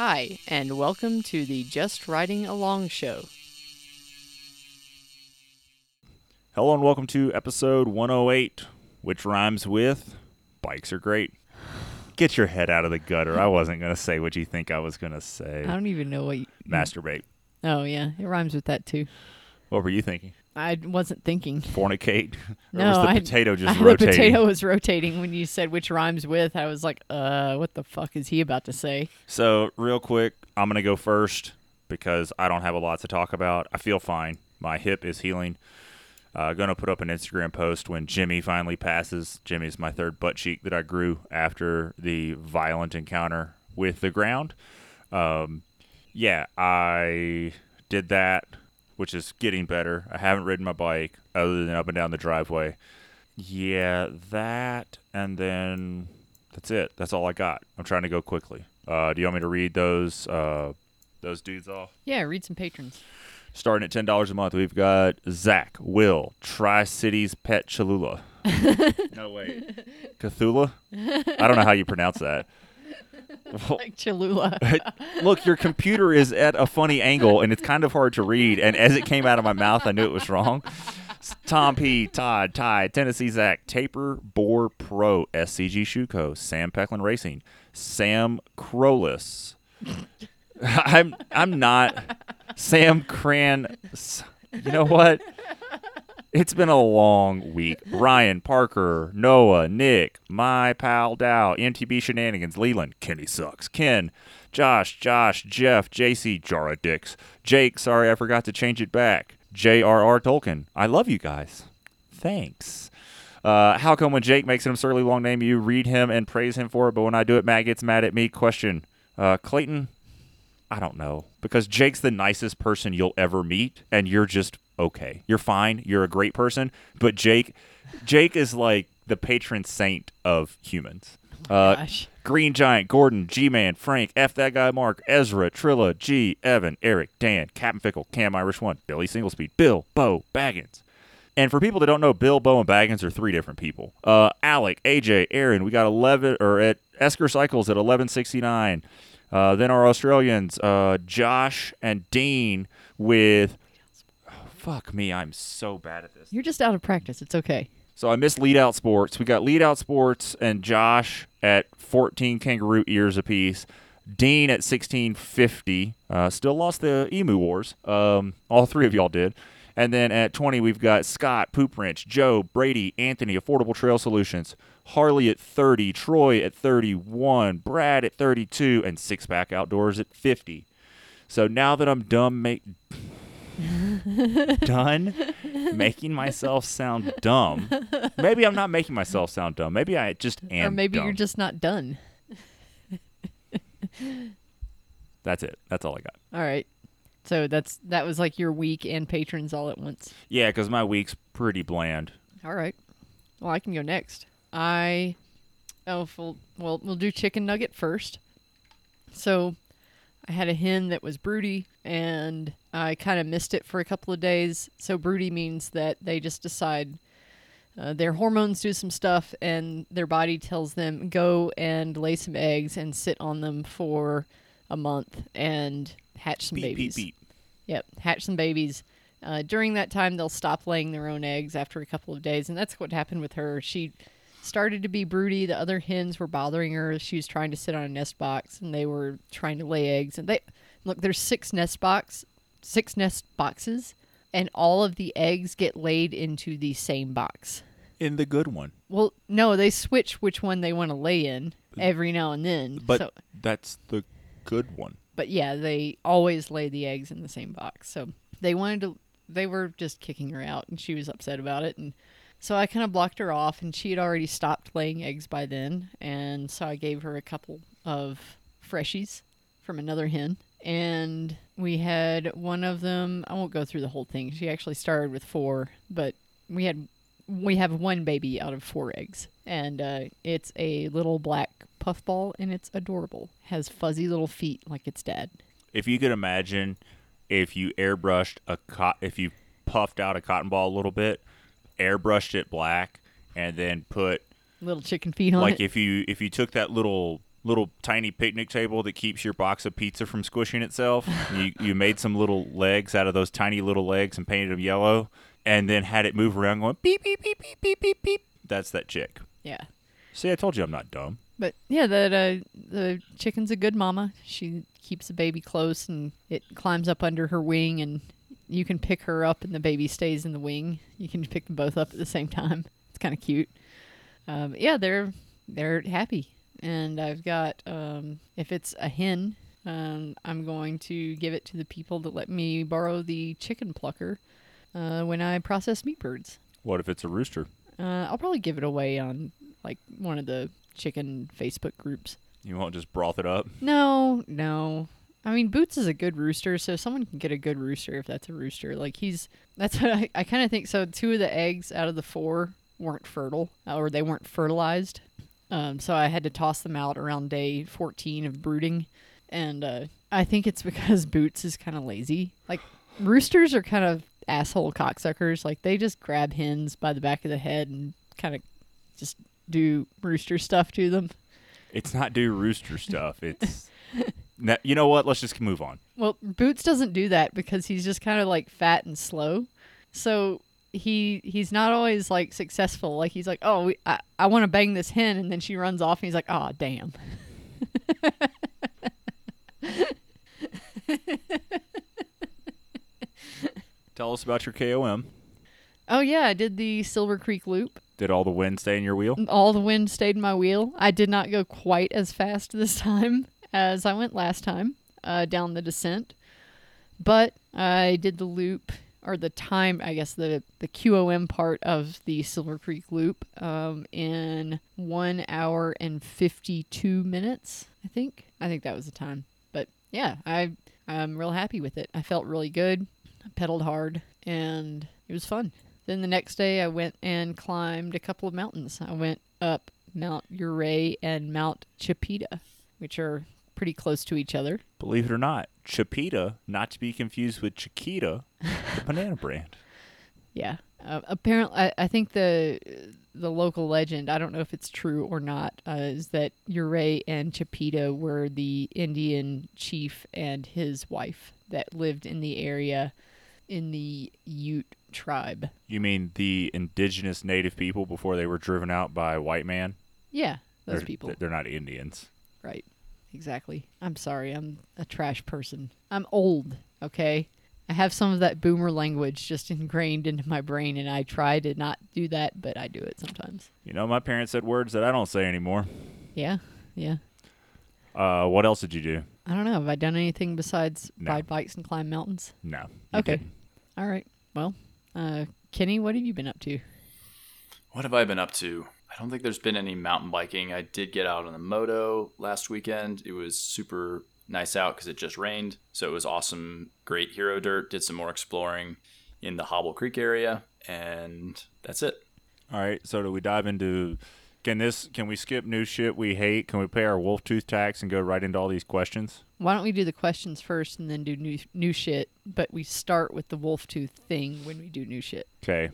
Hi, and welcome to the Just Riding Along show. Hello and welcome to episode 108, which rhymes with bikes are great. Get your head out of the gutter. I wasn't going to say what you think I was going to say. I don't even know what you. Masturbate. Oh, yeah, it rhymes with that too. What were you thinking? I wasn't thinking. Fornicate? or No, was the I- potato just I- rotating? The potato was rotating when you said which rhymes with. I was like, uh, what the fuck is he about to say? So, real quick, I'm going to go first because I don't have a lot to talk about. I feel fine. My hip is healing. Uh, going to put up an Instagram post when Jimmy finally passes. Jimmy's my third butt cheek that I grew after the violent encounter with the ground. Um, yeah, I did that, which is getting better. I haven't ridden my bike other than up and down the driveway. Yeah, that, and then that's it. That's all I got. I'm trying to go quickly. Uh, do you want me to read those uh, those dudes off? Yeah, read some patrons. Starting at ten dollars a month, we've got Zach, Will, Tri Cities Pet Cholula. no way, Cthulhu. I don't know how you pronounce that. Like Cholula. look, your computer is at a funny angle, and it's kind of hard to read. And as it came out of my mouth, I knew it was wrong. Tom P, Todd, Ty, Tennessee Zach, Taper, Boar Pro, SCG Shuko, Sam Pecklin Racing, Sam Crowless. I'm I'm not Sam Cran. You know what? It's been a long week. Ryan, Parker, Noah, Nick, my pal Dow, MTB Shenanigans, Leland, Kenny sucks, Ken, Josh, Josh, Jeff, JC, Jara Dix, Jake, sorry I forgot to change it back, J.R.R. Tolkien. I love you guys. Thanks. Uh, how come when Jake makes an absurdly long name, you read him and praise him for it, but when I do it, Matt gets mad at me? Question. Uh, Clayton, I don't know because Jake's the nicest person you'll ever meet, and you're just okay. You're fine. You're a great person, but Jake, Jake is like the patron saint of humans. Uh, Gosh. Green Giant, Gordon, G Man, Frank, F that guy, Mark, Ezra, Trilla, G, Evan, Eric, Dan, Captain Fickle, Cam Irish One, Billy Singlespeed, Bill, Bo, Baggins. And for people that don't know, Bill, Bo, and Baggins are three different people. Uh, Alec, AJ, Aaron, we got 11, or at Esker Cycles at 1169. Uh, then our Australians, uh, Josh and Dean with. Fuck me, I'm so bad at this. You're just out of practice. It's okay. So I missed lead out sports. We got lead out sports and Josh at 14 kangaroo ears apiece. Dean at 1650. Uh, still lost the Emu Wars. Um, all three of y'all did. And then at 20, we've got Scott, Poop Wrench, Joe, Brady, Anthony, Affordable Trail Solutions, Harley at 30, Troy at 31, Brad at 32, and Six Pack Outdoors at 50. So now that I'm done make done making myself sound dumb. Maybe I'm not making myself sound dumb. Maybe I just am. or maybe dumb. you're just not done. That's it. That's all I got. All right. So that's that was like your week and patrons all at once. Yeah, because my week's pretty bland. All right. Well, I can go next. I oh well, well we'll do chicken nugget first. So I had a hen that was broody and I kind of missed it for a couple of days. So broody means that they just decide uh, their hormones do some stuff and their body tells them go and lay some eggs and sit on them for a month and hatch some Beep, babies. beep, beep. Yep, hatch some babies. Uh, during that time, they'll stop laying their own eggs after a couple of days, and that's what happened with her. She started to be broody. The other hens were bothering her. She was trying to sit on a nest box, and they were trying to lay eggs. And they look, there's six nest box, six nest boxes, and all of the eggs get laid into the same box. In the good one. Well, no, they switch which one they want to lay in every now and then. But so, that's the good one. but yeah, they always lay the eggs in the same box. So they wanted to, they were just kicking her out, and she was upset about it. And so I kind of blocked her off, and she had already stopped laying eggs by then. And so I gave her a couple of freshies from another hen. And we had one of them, I won't go through the whole thing. She actually started with four, but we had we have one baby out of four eggs, and uh, it's a little black puffball, and it's adorable. Has fuzzy little feet like its dad. If you could imagine if you airbrushed a cot, if you puffed out a cotton ball a little bit, airbrushed it black, and then put Little chicken feet on it. like it. if you if you took that little little tiny picnic table that keeps your box of pizza from squishing itself. you you made some little legs out of those tiny little legs and painted them yellow, and then had it move around going beep beep beep beep beep beep beep. That's that chick. Yeah. See, I told you I'm not dumb. But yeah, that uh, the chicken's a good mama. She keeps the baby close and it climbs up under her wing and you can pick her up and the baby stays in the wing. You can pick them both up at the same time. It's kind of cute. Um, yeah, they're they're happy. And I've got um, if it's a hen, um, I'm going to give it to the people that let me borrow the chicken plucker uh, when I process meat birds. What if it's a rooster? Uh, I'll probably give it away on like one of the chicken Facebook groups. You won't just broth it up. No, no. I mean, Boots is a good rooster, so someone can get a good rooster if that's a rooster. Like he's that's what I, I kind of think. So two of the eggs out of the four weren't fertile, or they weren't fertilized. Um, so I had to toss them out around day 14 of brooding, and uh, I think it's because Boots is kind of lazy. Like roosters are kind of asshole cocksuckers. Like they just grab hens by the back of the head and kind of just do rooster stuff to them. It's not do rooster stuff. It's You know what? Let's just move on. Well, Boots doesn't do that because he's just kind of like fat and slow. So he he's not always like successful. Like he's like, "Oh, we, I I want to bang this hen," and then she runs off, and he's like, "Oh, damn." Tell us about your KOM. Oh yeah, I did the Silver Creek Loop. Did all the wind stay in your wheel? All the wind stayed in my wheel. I did not go quite as fast this time as I went last time uh, down the descent, but I did the loop or the time, I guess the the QOM part of the Silver Creek Loop um, in one hour and fifty two minutes. I think. I think that was the time. But yeah, I I'm real happy with it. I felt really good. I pedaled hard, and it was fun. Then the next day, I went and climbed a couple of mountains. I went up Mount Ouray and Mount Chipeta, which are pretty close to each other. Believe it or not, Chipeta, not to be confused with Chiquita, the banana brand. Yeah. Uh, apparently, I, I think the the local legend, I don't know if it's true or not, uh, is that Ouray and Chipeta were the Indian chief and his wife that lived in the area in the Ute tribe. You mean the indigenous native people before they were driven out by white man? Yeah, those They're- people. They're not Indians. Right. Exactly. I'm sorry. I'm a trash person. I'm old, okay? I have some of that boomer language just ingrained into my brain, and I try to not do that, but I do it sometimes. You know, my parents said words that I don't say anymore. Yeah, yeah. Uh, what else did you do? I don't know. Have I done anything besides No. ride bikes and climb mountains? No. Okay. didn't. All right. Well, uh, Kenny, what have you been up to? What have I been up to? I don't think there's been any mountain biking. I did get out on the moto last weekend. It was super nice out because it just rained. So it was awesome. Great hero dirt. Did some more exploring in the Hobble Creek area. And that's it. All right. So do we dive into? Can this? Can we skip new shit we hate? Can we pay our wolf tooth tax and go right into all these questions? Why don't we do the questions first and then do new new shit? But we start with the wolf tooth thing when we do new shit. Okay.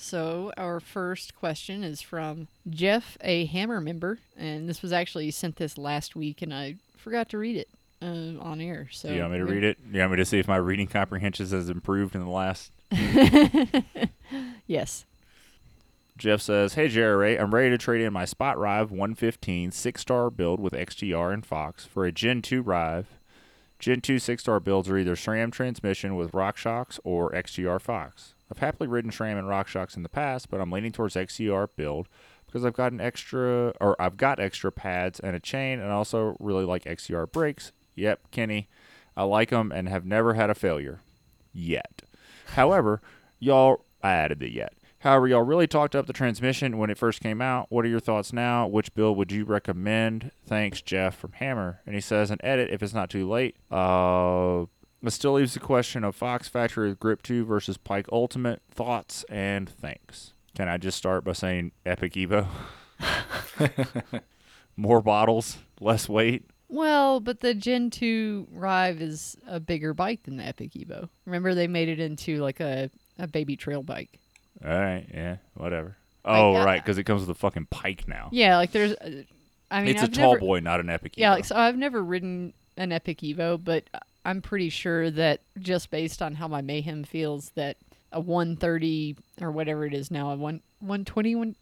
So our first question is from Jeff, a Hammer member, and this was actually sent this last week, and I forgot to read it uh, on air. So Do you want me to read it? You want me to see if my reading comprehension has improved in the last? Yes. Jeff says, "Hey Jerry, Ray, I'm ready to trade in my Spot Rive 115 six-star build with XTR and Fox for a Gen 2 Rive. Gen 2 six-star builds are either SRAM transmission with RockShox or XTR Fox. I've happily ridden SRAM and RockShox in the past, but I'm leaning towards XTR build because I've got an extra, or I've got extra pads and a chain, and also really like XTR brakes. Yep, Kenny, I like them and have never had a failure yet. However, y'all, I added the yet. However, y'all really talked up the transmission when it first came out. What are your thoughts now? Which build would you recommend? Thanks, Jeff from Hammer. And he says, an edit if it's not too late. Uh, it still leaves the question of Fox Factory Grip 2 versus Pike Ultimate. Thoughts and thanks. Can I just start by saying Epic Evo? More bottles, less weight. Well, but the Gen 2 Rive is a bigger bike than the Epic Evo. Remember, they made it into like a, a baby trail bike. All right, yeah, whatever. Oh, I- right, because it comes with a fucking Pike now. Yeah, like there's uh, I mean, it's I've a tall never, boy, not an epic. Yeah, Evo. like, so I've never ridden an Epic Evo, but I'm pretty sure that just based on how my Mayhem feels, that a 130 or whatever it is now, a one 120 one,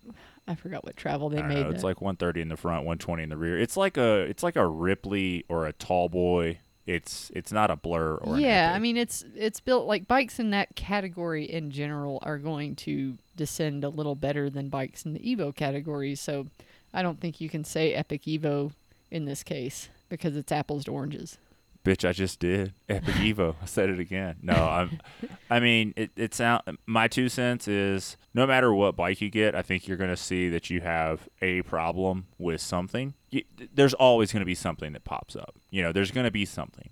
I forgot what travel they made. know, it's like 130 in the front, 120 in the rear. It's like a it's like a Ripley or a tall boy. It's it's not a blur or yeah. I mean it's it's built like bikes in that category in general are going to descend a little better than bikes in the Evo category. So I don't think you can say Epic Evo in this case because it's apples to oranges. Bitch, I just did. Epic Evo. I said it again. No, I'm. I mean, it. It sound. My two cents is no matter what bike you get, I think you're going to see that you have a problem with something. You, there's always going to be something that pops up. You know, there's going to be something.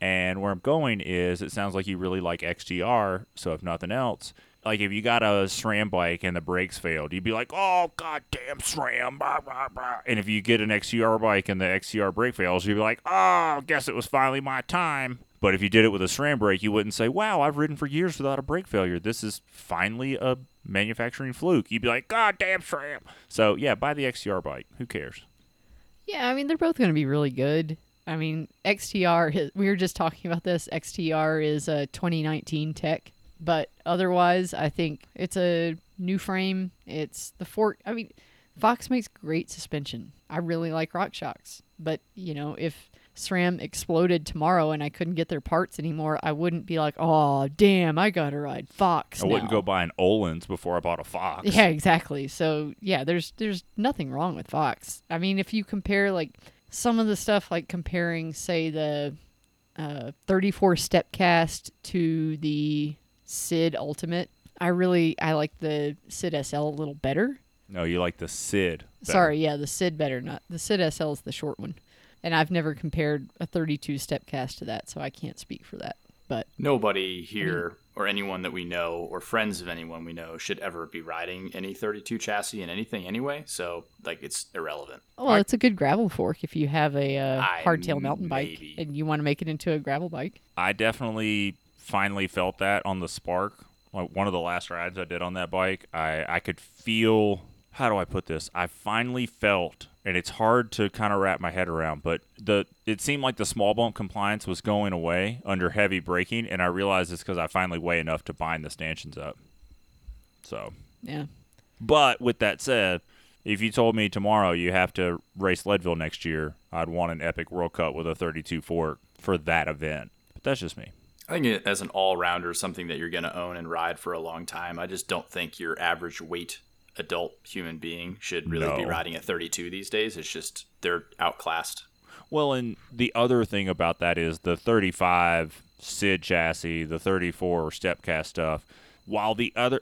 And where I'm going is, it sounds like you really like XTR. So if nothing else, like if you got a SRAM bike and the brakes failed, you'd be like, "Oh goddamn SRAM!" Blah, blah, blah. And if you get an XTR bike and the XTR brake fails, you'd be like, "Oh, guess it was finally my time." But if you did it with a SRAM brake, you wouldn't say, "Wow, I've ridden for years without a brake failure. This is finally a manufacturing fluke." You'd be like, "Goddamn SRAM!" So yeah, buy the XTR bike. Who cares? Yeah, I mean they're both going to be really good. I mean XTR. We were just talking about this. XTR is a 2019 tech, but otherwise, I think it's a new frame. It's the fork. I mean, Fox makes great suspension. I really like RockShox. but you know if SRAM exploded tomorrow and I couldn't get their parts anymore, I wouldn't be like, oh damn, I gotta ride Fox. I wouldn't go buy an Öhlins before I bought a Fox. Yeah, exactly. So yeah, there's there's nothing wrong with Fox. I mean, if you compare like some of the stuff, like comparing, say, the uh, 34 step cast to the Sid Ultimate, I really I like the Sid SL a little better. No, you like the Sid. better. Sorry, yeah, the Sid better, not the Sid SL is the short one. And I've never compared a 32 step cast to that, so I can't speak for that. But Nobody here or anyone that we know or friends of anyone we know should ever be riding any 32 chassis in anything anyway. So like it's irrelevant. well, it's a good gravel fork if you have a uh, hardtail mountain bike maybe. and you want to make it into a gravel bike. I definitely finally felt that on the Spark. Like one of the last rides I did on that bike, I I could feel how do I put this? I finally felt and it's hard to kind of wrap my head around, but the it seemed like the small bump compliance was going away under heavy braking and I realized it's cuz I finally weigh enough to bind the stanchions up. So, Yeah. but with that said, if you told me tomorrow you have to race Leadville next year, I'd want an epic World Cup with a 32 fork for that event. But that's just me. I think it, as an all rounder, something that you're going to own and ride for a long time. I just don't think your average weight adult human being should really be riding a 32 these days. It's just they're outclassed. Well, and the other thing about that is the 35 SID chassis, the 34 Stepcast stuff. While the other,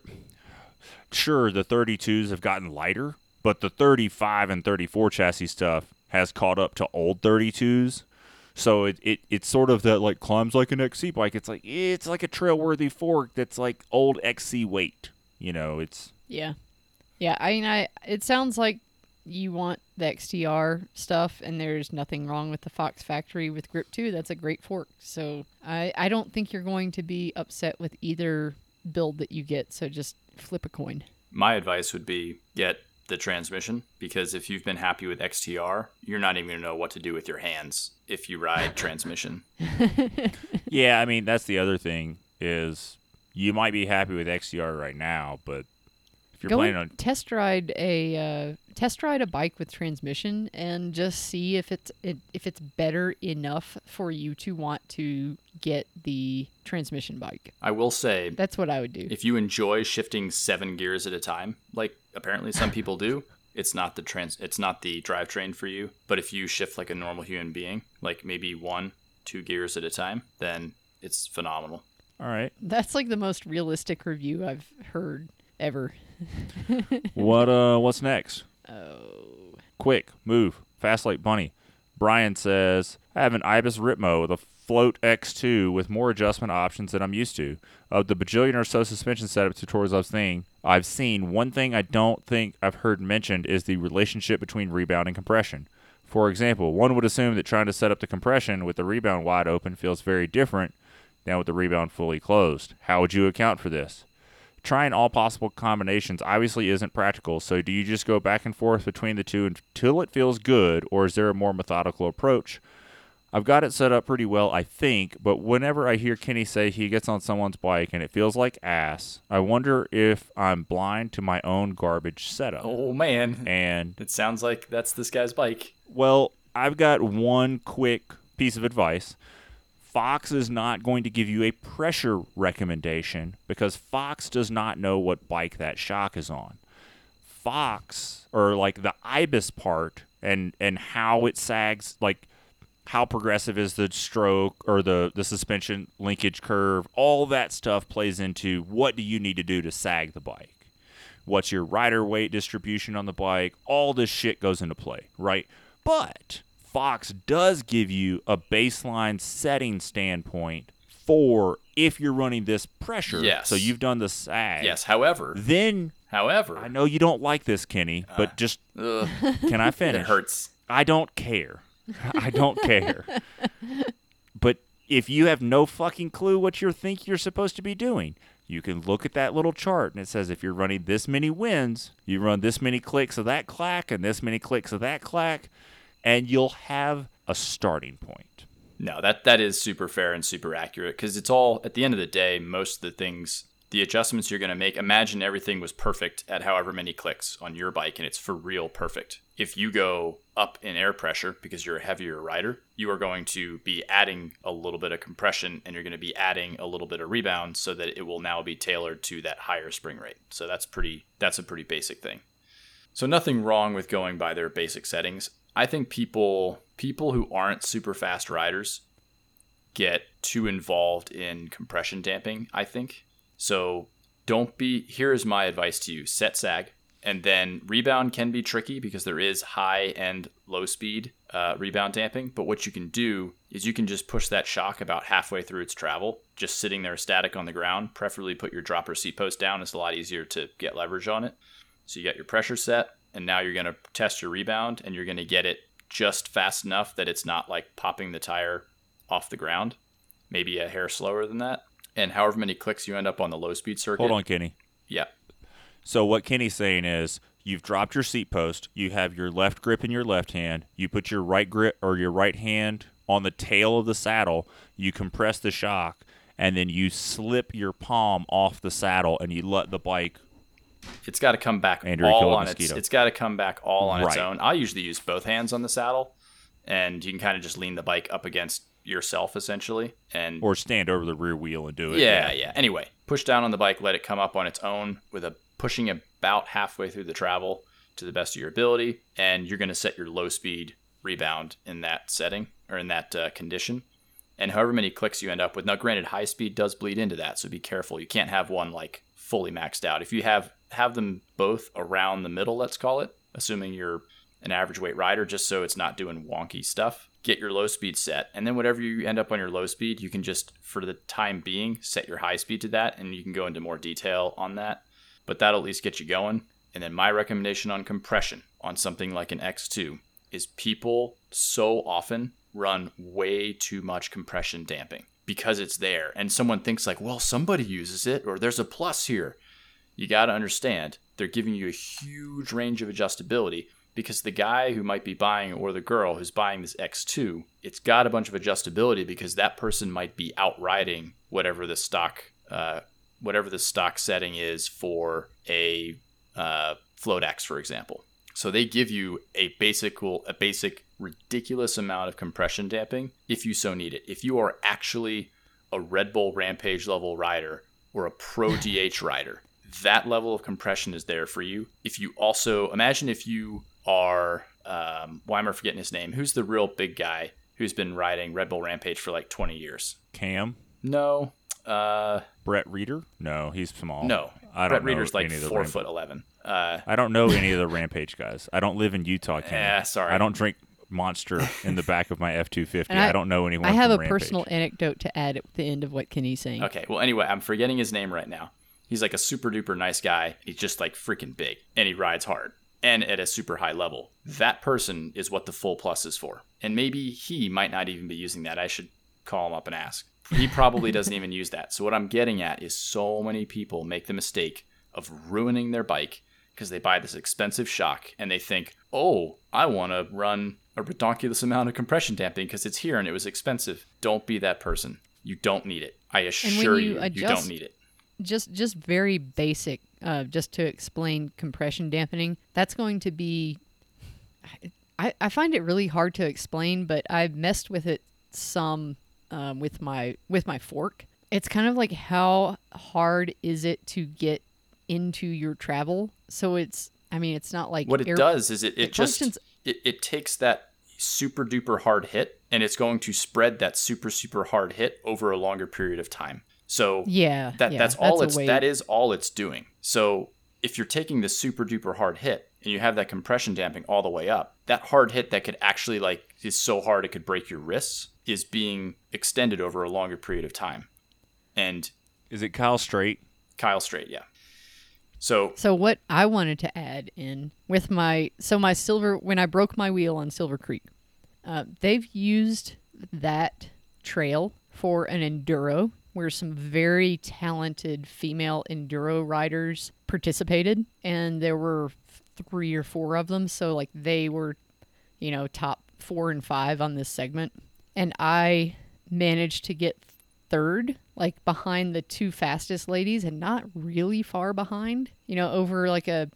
sure, the 32s have gotten lighter, but the 35 and 34 chassis stuff has caught up to old 32s. So it, it it's sort of that like climbs like an XC bike. It's like it's like a trail worthy fork that's like old XC weight. You know, it's Yeah. Yeah, I mean I it sounds like you want the XTR stuff and there's nothing wrong with the Fox Factory with Grip 2. That's a great fork. So I I don't think you're going to be upset with either build that you get. So just flip a coin. My advice would be get the transmission because if you've been happy with XTR, you're not even going to know what to do with your hands if you ride transmission. Yeah, I mean that's the other thing is you might be happy with XTR right now, but if you're Go planning on test ride a uh, test ride a bike with transmission and just see if it's it, if it's better enough for you to want to get the transmission bike. I will say That's what I would do. if you enjoy shifting seven gears at a time, like apparently some people do, it's not the trans it's not the drivetrain for you. But if you shift like a normal human being, like maybe one, two gears at a time, then it's phenomenal. all right. That's like the most realistic review I've heard ever. what uh what's next? Oh. Quick, move. Fast like bunny. Brian says, I have an Ibis Ripmo with a Float X2 with more adjustment options than I'm used to. Of the bajillion or so suspension setup tutorials I've seen, I've seen one thing I don't think I've heard mentioned is the relationship between rebound and compression. For example, one would assume that trying to set up the compression with the rebound wide open feels very different than with the rebound fully closed. How would you account for this? Trying all possible combinations obviously isn't practical, so do you just go back and forth between the two until it feels good, or is there a more methodical approach? I've got it set up pretty well, I think, but whenever I hear Kenny say he gets on someone's bike and it feels like ass, I wonder if I'm blind to my own garbage setup. Oh man, And it sounds like that's this guy's bike. well, I've got one quick piece of advice. Fox is not going to give you a pressure recommendation because Fox does not know what bike that shock is on. Fox or like the ibis part and and how it sags like how progressive is the stroke or the the suspension linkage curve all that stuff plays into what do you need to do to sag the bike what's your rider weight distribution on the bike all this shit goes into play right but fox does give you a baseline setting standpoint for if you're running this pressure Yes. so you've done the sag Yes. However, then however, i know you don't like this kenny but uh, just ugh, can i finish? it hurts. I don't care. I don't care. But if you have no fucking clue what you think you're supposed to be doing, you can look at that little chart and it says if you're running this many wins, you run this many clicks of that clack and this many clicks of that clack, and you'll have a starting point. No, that that is super fair and super accurate because it's all at the end of the day. Most of the things, the adjustments you're going to make. Imagine everything was perfect at however many clicks on your bike, and it's for real perfect. If you go up in air pressure because you're a heavier rider, you are going to be adding a little bit of compression, and you're going to be adding a little bit of rebound, so that it will now be tailored to that higher spring rate. So that's pretty. That's a pretty basic thing. So nothing wrong with going by their basic settings. I think people people who aren't super fast riders get too involved in compression damping, I think. So don't be here is my advice to you. Set sag and then rebound can be tricky because there is high and low speed uh, rebound damping. But what you can do is you can just push that shock about halfway through its travel, just sitting there static on the ground. Preferably put your dropper seat post down. It's a lot easier to get leverage on it. So you got your pressure set, and now you're going to test your rebound, and you're going to get it just fast enough that it's not like popping the tire off the ground. Maybe a hair slower than that. And however many clicks you end up on the low speed circuit. Hold on, Kenny. Yeah. So what Kenny's saying is you've dropped your seat post, you have your left grip in your left hand, you put your right grip or your right hand on the tail of the saddle, you compress the shock, and then you slip your palm off the saddle and you let the bike It's got to come back Andrea, all on its. It's got to come back all on its own. I usually use both hands on the saddle, and you can kind of just lean the bike up against yourself essentially, and or stand over the rear wheel and do it. yeah, yeah. Anyway, push down on the bike, let it come up on its own with a pushing about halfway through the travel to the best of your ability, and you're going to set your low speed rebound in that setting or in that uh, condition. And however many clicks you end up with. Now, granted, high speed does bleed into that, so be careful. You can't have one like fully maxed out. If you have have them both around the middle, let's call it, assuming you're an average weight rider, just so it's not doing wonky stuff. Get your low speed set, and then whatever you end up on your low speed, you can just, for the time being, set your high speed to that, and you can go into more detail on that. But that'll at least get you going. And then my recommendation on compression on something like an X2 is people so often run way too much compression damping because it's there, and someone thinks like, well, somebody uses it, or there's a plus here you got to understand they're giving you a huge range of adjustability because the guy who might be buying or the girl who's buying this X2, it's got a bunch of adjustability because that person might be outriding whatever the stock uh, whatever the stock setting is for a uh, Float X, for example. So they give you a basic a basic ridiculous amount of compression damping if you so need it. If you are actually a Red Bull Rampage level rider or a pro DH rider, that level of compression is there for you. If you also imagine if you are, um, why am I forgetting his name? Who's the real big guy who's been riding Red Bull Rampage for like 20 years? Cam, No, uh, Brett Rheeder? No, he's small. no. I Brett don't Rheeder's like any the four Ramp- foot 11. Uh, I don't know any of the Rampage guys. I don't live in Utah, Kenny. Yeah, sorry. I don't drink Monster in the back of my F two fifty. I- I don't know anyone. I have a Rampage. personal anecdote to add at the end of what Kenny's saying. Okay, well, anyway, I'm forgetting his name right now. He's like a super duper nice guy. He's just like freaking big, and he rides hard and at a super high level. That person is what the full plus is for. And maybe he might not even be using that. I should call him up and ask. he probably doesn't even use that. So what I'm getting at is so many people make the mistake of ruining their bike because they buy this expensive shock and they think, "Oh, I want to run a ridiculous amount of compression damping because it's here and it was expensive." Don't be that person. You don't need it. I assure you you, you adjust- don't need it. Just just very basic uh, just to explain compression dampening. That's going to be I, I find it really hard to explain but i've messed with it some um, with my with my fork. It's kind of like how hard is it to get into your travel? So it's i mean it's not like What it air- does is it, it, it just functions- it, it takes that super duper hard hit and it's going to spread that super super hard hit over a longer period of time. So yeah that yeah, that's all a it's way- that is all it's doing. So if you're taking this super duper hard hit and you have that compression damping all the way up, that hard hit that could actually like is so hard it could break your wrists is being extended over a longer period of time. And Is it Kyle Strait? Kyle Strait, yeah. So So what I wanted to add in with my so my silver when I broke my wheel on Silver Creek, uh, they've used that trail for an enduro where some very talented female enduro riders participated, and there were three or four of them. So like they were, you know, top four and five on this segment, and I managed to get third, like behind the two fastest ladies and not really far behind. You know, over like a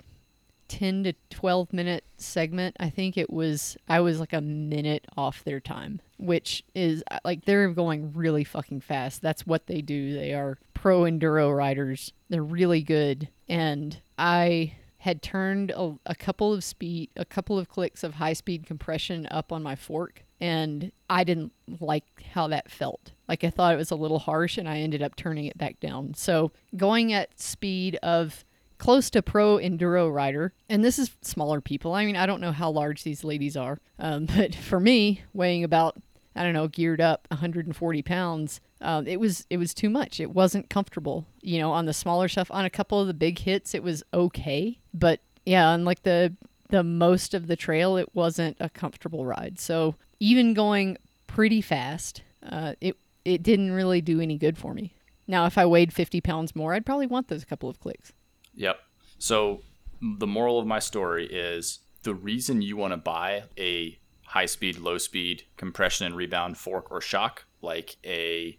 10 to 12 minute segment, I think it was, I was like a minute off their time, which is uh, like they're going really fucking fast. That's what they do. They are pro enduro riders. They're really good. And I had turned a, a couple of speed, a couple of clicks of high speed compression up on my fork, and I didn't like how that felt. Like I thought it was a little harsh, and I ended up turning it back down. So going at speed of close to pro enduro rider, and this is smaller people. I mean, I don't know how large these ladies are, um, but for me, weighing about I don't know, geared up 140 pounds. Um, it was it was too much. It wasn't comfortable. You know, on the smaller stuff, on a couple of the big hits, it was okay, but yeah, on like the the most of the trail, it wasn't a comfortable ride. So even going pretty fast, uh, it it didn't really do any good for me. Now, if I weighed 50 pounds more, I'd probably want those couple of clicks. Yep. So the moral of my story is the reason you want to buy a high speed, low speed compression and rebound fork or shock, like a,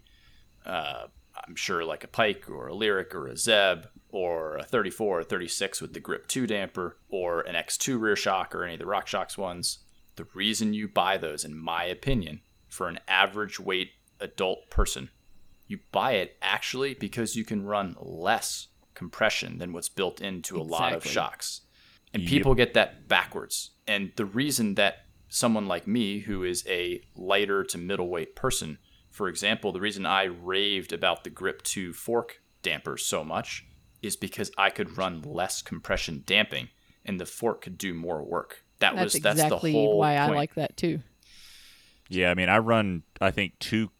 uh, I'm sure like a Pike or a Lyrik or a Zeb or a 34 or 36 with the Grip 2 damper or an X2 rear shock or any of the RockShox ones. The reason you buy those, in my opinion, for an average weight adult person, you buy it actually because you can run less compression than what's built into a lot of shocks. And Yep. people get that backwards. And the reason that someone like me, who is a lighter to middleweight person, for example, the reason I raved about the Grip 2 fork damper so much is because I could run less compression damping and the fork could do more work. That That's was that's exactly the whole why I like that too. Yeah, I mean, I run, I think, two.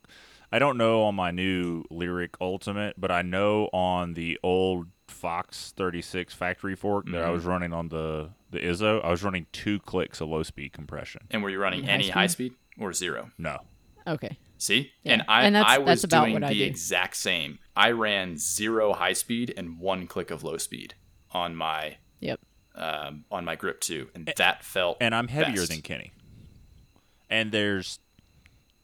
I don't know on my new Lyrik Ultimate, but I know on the old Fox 36 factory fork that I was running on the, the Izzo, I was running two clicks of low speed compression. And were you running High any speed? high speed or zero? No. Okay. See? Yeah. And I, And that's- I was that's about doing what I the do. exact same. I ran zero high speed and one click of low speed on my Yep. um, on my grip two, and that felt And I'm heavier best. than Kenny. And there's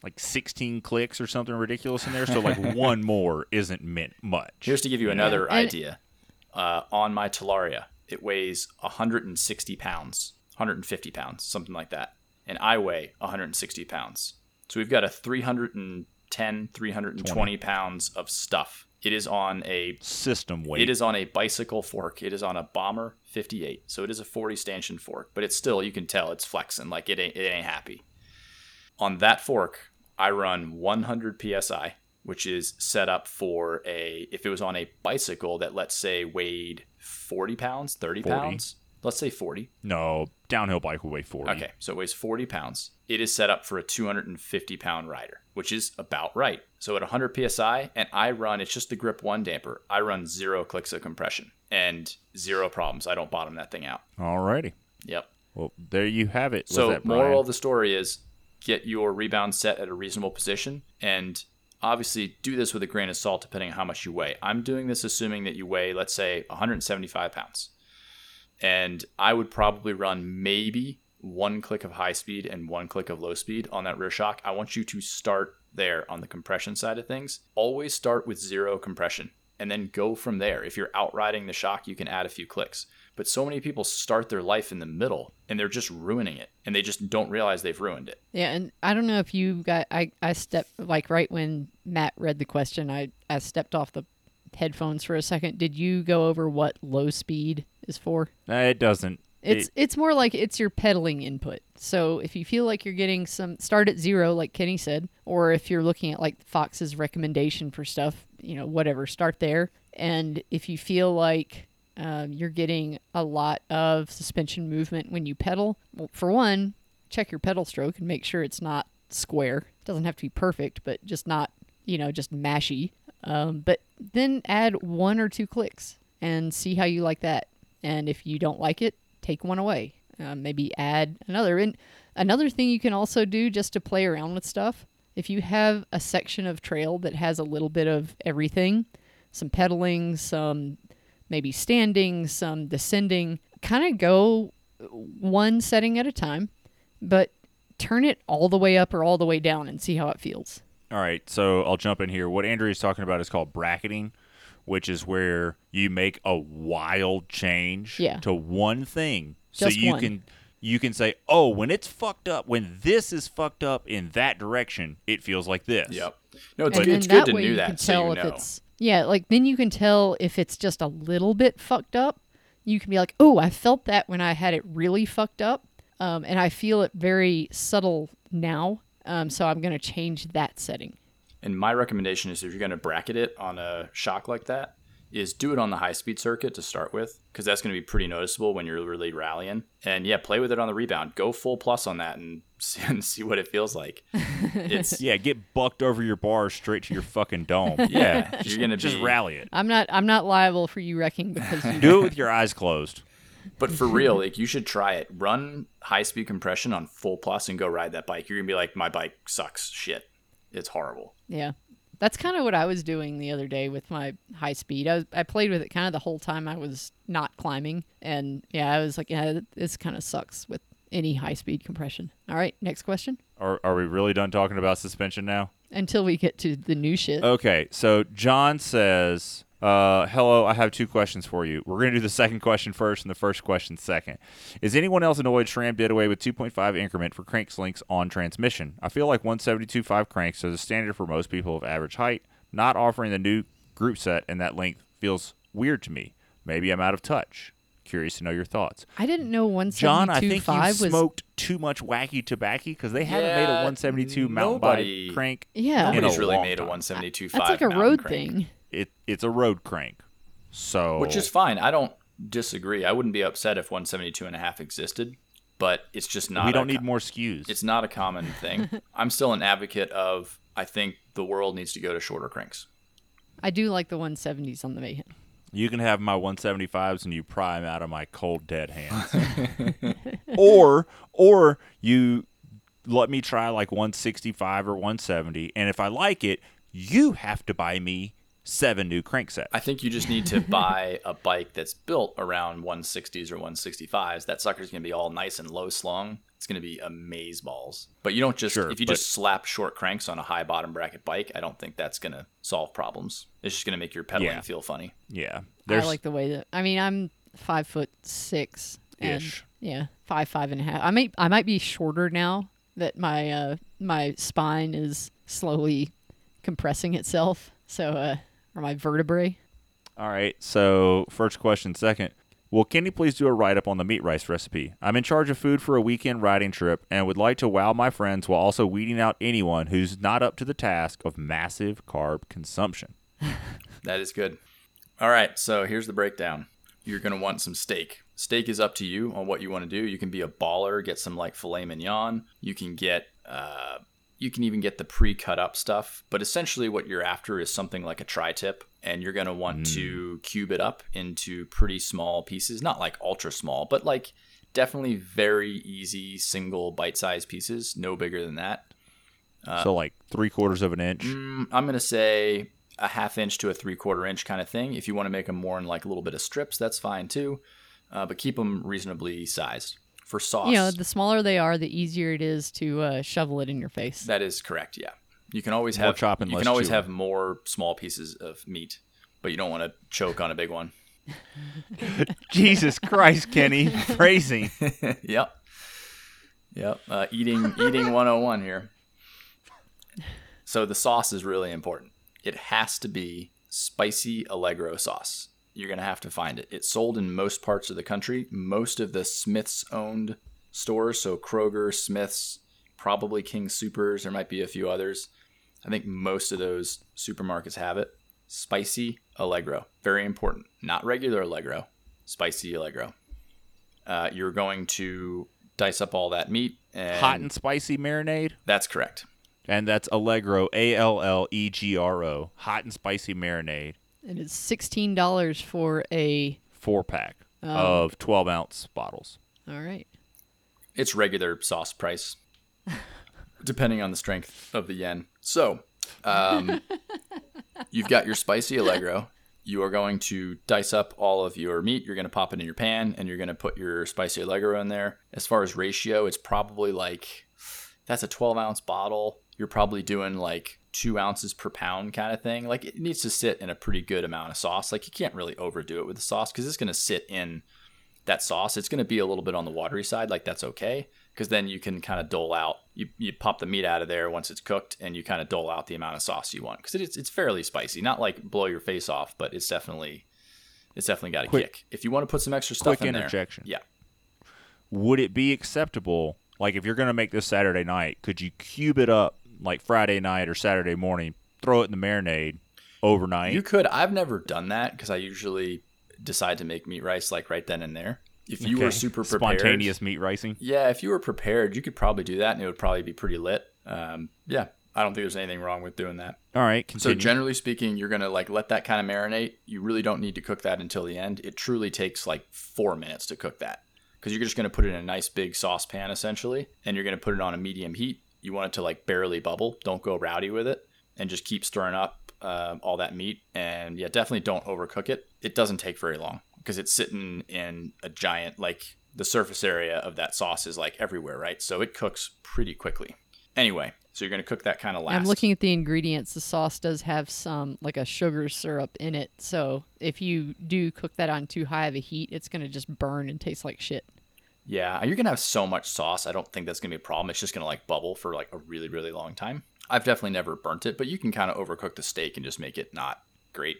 like 16 clicks or something ridiculous in there. So, like, one more isn't meant much. Here's to give you another And- idea. Uh, on my Talaria, it weighs 160 pounds, 150 pounds, something like that, and I weigh 160 pounds. So we've got a 310, 320 pounds of stuff. It is on a System weight. It is on a bicycle fork. It is on a Bomber 58. So it is a 40 stanchion fork, but it's still you can tell it's flexing like it ain't it ain't happy. On that fork, I run 100 psi, which is set up for a if it was on a bicycle that let's say weighed 40 pounds, 30 40. pounds, let's say 40. No, downhill bike will weigh 40. Okay, so it weighs 40 pounds. It is set up for a 250 pound rider, which is about right. So at 100 psi, and I run, it's just the Grip 1 damper. I run zero clicks of compression and zero problems. I don't bottom that thing out. Alrighty. Yep. Well, there you have it. Was So, that moral of the story is get your rebound set at a reasonable position. And obviously do this with a grain of salt depending on how much you weigh. I'm doing this assuming that you weigh, let's say, 175 pounds. And I would probably run maybe one click of high speed and one click of low speed on that rear shock. I want you to start there on the compression side of things. Always start with zero compression and then go from there. If you're outriding the shock, you can add a few clicks. But so many people start their life in the middle and they're just ruining it and they just don't realize they've ruined it. Yeah, and I don't know if you got I I stepped like right when Matt read the question, I I stepped off the headphones for a second. Did you go over what low speed is for? It doesn't. It's It- it's more like it's your pedaling input. So if you feel like you're getting some start at zero, like Kenny said, or if you're looking at like Fox's recommendation for stuff, you know, whatever, start there. And if you feel like um, you're getting a lot of suspension movement when you pedal, well, for one, check your pedal stroke and make sure it's not square. It doesn't have to be perfect, but just not, you know, just mashy. Um, but then add one or two clicks and see how you like that. And if you don't like it, take one away. Uh, maybe add another. And another thing you can also do just to play around with stuff, if you have a section of trail that has a little bit of everything, some pedaling, some maybe standing, some descending, kind of go one setting at a time, but turn it all the way up or all the way down and see how it feels. All right, so I'll jump in here. What Andrea is talking about is called bracketing, which is where you make a wild change Yeah. to one thing, so you one. can you can say, "Oh, when it's fucked up, when this is fucked up in that direction, it feels like this." Yep. No, it's, and good, it's good to way know you that can so tell you if know. Yeah, like then you can tell if it's just a little bit fucked up. You can be like, oh, I felt that when I had it really fucked up, um, and I feel it very subtle now. Um, so I'm gonna change that setting. And my recommendation is if you're going to bracket it on a shock like that, is do it on the high speed circuit to start with, because that's going to be pretty noticeable when you're really rallying. And yeah, play with it on the rebound. Go full plus on that and see, and see what it feels like. It's Yeah, get bucked over your bars straight to your fucking dome. yeah, you're going to just be rally it. I'm not I'm not liable for you wrecking because you Do it with your eyes closed. But for real, like you should try it. Run high speed compression on full plus and go ride that bike. You're gonna be like, my bike sucks. Shit, it's horrible. Yeah. That's kind of what I was doing the other day with my high speed. I was, I played with it kind of the whole time I was not climbing, and yeah, I was like, yeah, this kind of sucks with any high speed compression. All right, next question. Are are we really done talking about suspension now? Until we get to the new shit. Okay, so John says, uh, "Hello, I have two questions for you. We're going to do the second question first and the first question second. Is anyone else annoyed SRAM did away with 2.5 increment for crank links on transmission? I feel like 172.5 cranks is a standard for most people of average height. Not offering the new group set and that length feels weird to me. Maybe I'm out of touch. Curious to know your thoughts." I didn't know 172.5 John, I think you 172.5 was. smoked too much wacky tobacco because they haven't made a Yeah, 172 mountain nobody- bike crank. Yeah. in Nobody's a really long made a time. 172.5. That's like a road crank. thing. It it's a road crank. So which is fine. I don't disagree. I wouldn't be upset if 172 and a half existed, but it's just not. we don't co- need more SKUs. It's not a common thing. I'm still an advocate of. I think the world needs to go to shorter cranks. I do like the 170s on the Mayhem. You can have my 175s and you pry them out of my cold dead hands. or or you let me try like 165 or 170 and if I like it, you have to buy me seven new cranksets. I think you just need to buy a bike that's built around 160s or 165s. That sucker's going to be all nice and low slung. It's going to be amaze balls. But you don't just Sure, if you but- just slap short cranks on a high bottom bracket bike, I don't think that's going to solve problems. It's just going to make your pedaling Yeah. feel funny. yeah. I like the way that. I mean, I'm five foot six. And, Ish. Yeah, five, five and a half. I might, I might be shorter now that my uh, my spine is slowly compressing itself. So, uh, or my vertebrae. All right. So, first question. Second, will Kenny please do a write up on the meat rice recipe? I'm in charge of food for a weekend riding trip and would like to wow my friends while also weeding out anyone who's not up to the task of massive carb consumption. That is good. All right, so here's the breakdown. You're going to want some steak. Steak is up to you on what you want to do. You can be a baller, get some like filet mignon. You can get, uh, you can even get the pre-cut up stuff. But essentially, what you're after is something like a tri-tip, and you're going to want to cube it up into pretty small pieces, not like ultra small, but like definitely very easy single bite-sized pieces, no bigger than that. so like three quarters of an inch. Mm, I'm gonna say a half inch to a three quarter inch kind of thing. If you want to make them more in like a little bit of strips, that's fine too. Uh, but keep them reasonably sized for sauce. You know, the smaller they are, the easier it is to uh, shovel it in your face. that is correct. Yeah, you can always More have chopping, you can always chewing. have more small pieces of meat, but you don't want to choke on a big one. Jesus Christ, Kenny, phrasing. yep. Yep. Uh, eating eating 101 here. So the sauce is really important. It has to be spicy Allegro sauce. You're going to have to find it. It's sold in most parts of the country. Most of the Smith's owned stores, so Kroger, Smith's, probably King Supers, there might be a few others. I think most of those supermarkets have it. Spicy Allegro. Very important. Not regular Allegro. Spicy Allegro. Uh, you're going to dice up all that meat and Hot and spicy marinade. that's correct. And that's Allegro, A L L E G R O. Hot and spicy marinade. And it's sixteen dollars for a. Four pack Oh. of 12 ounce bottles. All right. It's regular sauce price, depending on the strength of the yen. So, um, you've got your spicy Allegro. You are going to dice up all of your meat. You're going to pop it in your pan, and you're going to put your spicy Allegro in there. As far as ratio, it's probably like that's a 12 ounce bottle. You're probably doing like two ounces per pound kind of thing. Like it needs to sit in a pretty good amount of sauce. Like you can't really overdo it with the sauce because it's going to sit in that sauce. It's going to be a little bit on the watery side. Like that's okay because then you can kind of dole out. You, you pop the meat out of there once it's cooked and you kind of dole out the amount of sauce you want because it's it's fairly spicy. Not like blow your face off, but it's definitely it's definitely got a Quick- kick. If you want to put some extra stuff quick in interjection. there, yeah. Would it be acceptable, like if you're going to make this Saturday night, could you cube it up like Friday night or Saturday morning, throw it in the marinade overnight? You could. I've never done that because I usually decide to make meat rice like right then and there. If you were super prepared, Spontaneous meat ricing. Yeah, if you were prepared, you could probably do that, and it would probably be pretty lit. Um, yeah, I don't think there's anything wrong with doing that. All right, So generally speaking, you're gonna like let that kind of marinate. You really don't need to cook that until the end. It truly takes like four minutes to cook that because you're just gonna put it in a nice big saucepan essentially, and you're gonna put it on a medium heat. You want it to like barely bubble. Don't go rowdy with it, and just keep stirring up um, all that meat. And yeah, definitely don't overcook it. It doesn't take very long because it's sitting in a giant like the surface area of that sauce is like everywhere, right? So it cooks pretty quickly. Anyway, so you're gonna cook that kind of last. I'm looking at the ingredients. The sauce does have some like a sugar syrup in it. So if you do cook that on too high of a heat, it's gonna just burn and taste like shit. Yeah, you're gonna have so much sauce. I don't think that's gonna be a problem. It's just gonna like bubble for like a really, really long time. I've definitely never burnt it, but you can kind of overcook the steak and just make it not great.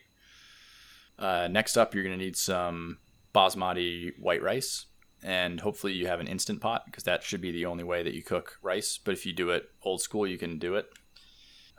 Uh, next up, you're gonna need some basmati white rice, and hopefully you have an instant pot because that should be the only way that you cook rice. But if you do it old school, you can do it.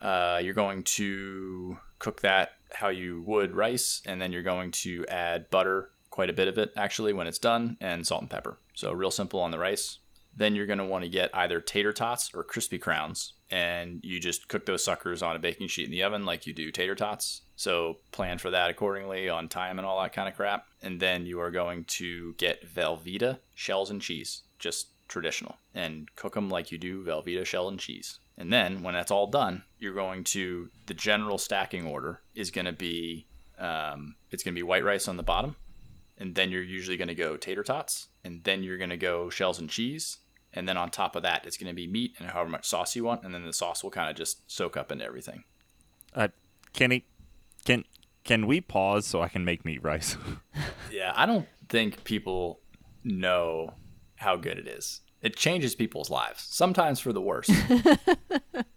Uh, you're going to cook that how you would rice, and then you're going to add butter, quite a bit of it actually, when it's done, and salt and pepper. So, real simple on the rice. Then you're going to want to get either tater tots or crispy crowns, and you just cook those suckers on a baking sheet in the oven like you do tater tots. So, plan for that accordingly on time and all that kind of crap. And then you are going to get Velveeta shells and cheese, just traditional, and cook them like you do Velveeta shell and cheese. And then when that's all done, you're going to the general stacking order is going to be um, it's going to be white rice on the bottom, and then you're usually going to go tater tots, and then you're going to go shells and cheese, and then on top of that, it's going to be meat and however much sauce you want, and then the sauce will kind of just soak up into everything. uh, Kenny, can can we pause so I can make meat rice? Yeah, I don't think people know how good it is. It changes people's lives, sometimes for the worse.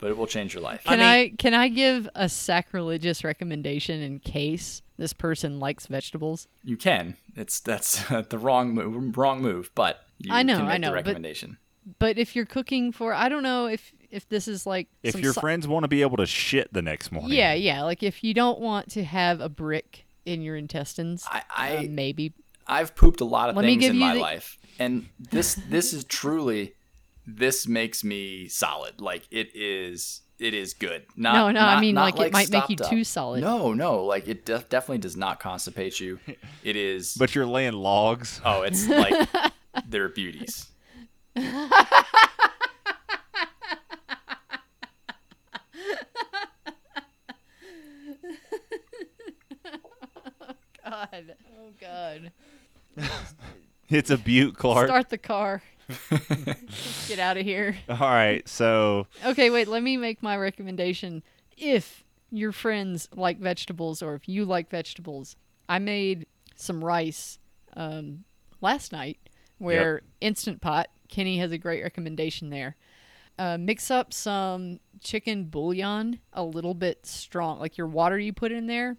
but it will change your life. Can mean- I, can I give a sacrilegious recommendation in case this person likes vegetables? You can. It's that's the wrong move, wrong move, but you I know, can make I know, the but- recommendation. But if you're cooking for, I don't know if if this is like if some your si- friends want to be able to shit the next morning, yeah, yeah, like if you don't want to have a brick in your intestines, I, I uh, maybe I've pooped a lot of Let me things give in you my the- life, and this this is truly this makes me solid. Like it is it is good. Not, no, no, not, I mean like, like, it might make you up. too solid. No, no, like it de- definitely does not constipate you. It is But you're laying logs. Oh, it's like they're beauties. God. Oh God. it's a butte, Clark. Start the car. Let's get out of here. All right, so Okay, wait, let me make my recommendation. If your friends like vegetables or if you like vegetables, I made some rice um, last night where Instant Pot, Kenny has a great recommendation there. Uh, mix up some chicken bouillon a little bit strong, like your water you put in there.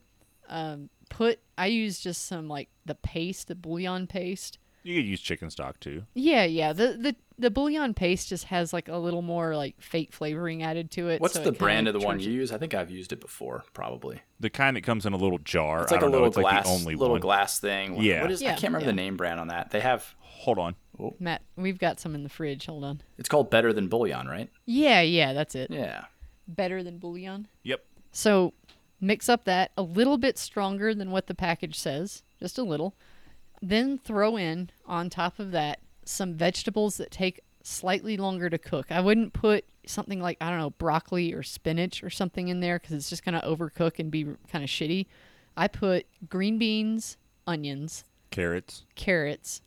Um, put, I use just some like the paste, the bouillon paste. You could use chicken stock too. Yeah, yeah. The the the bouillon paste just has like a little more like fake flavoring added to it. What's so the it brand of the one you use? I think I've used it before, probably. The kind that comes in a little jar. It's like a don't know. little It's glass, like only little one. glass thing. What- Yeah. What is? I can't remember yeah. the name brand on that. They have. Hold on. Oh. Matt, we've got some in the fridge. Hold on. It's called Better Than Bouillon, right? Yeah, yeah, that's it. Yeah. Better than bouillon. Yep. So mix up that a little bit stronger than what the package says, just a little. Then throw in on top of that some vegetables that take slightly longer to cook. I wouldn't put something like I don't know broccoli or spinach or something in there because it's just gonna overcook and be kind of shitty. I put green beans, onions, Carrots carrots,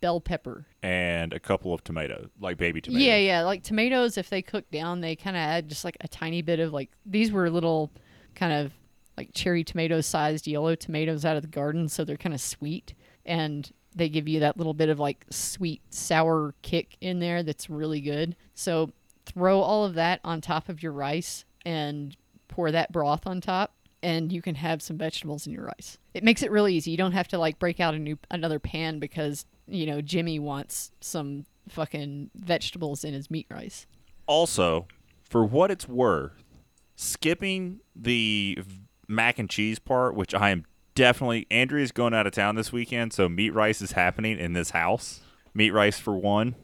bell pepper, and a couple of tomatoes, like baby tomatoes. Yeah, yeah. Like tomatoes, if they cook down, they kind of add just like a tiny bit of like these were little kind of like cherry tomato sized yellow tomatoes out of the garden, so they're kind of sweet and they give you that little bit of like sweet sour kick in there that's really good. So throw all of that on top of your rice and pour that broth on top and you can have some vegetables in your rice. It makes it really easy. You don't have to like break out a new another pan because, you know, Jimmy wants some fucking vegetables in his meat rice. Also, for what it's worth, skipping the mac and cheese part, which I am definitely Andrea's going out of town this weekend, so meat rice is happening in this house. Meat rice for one.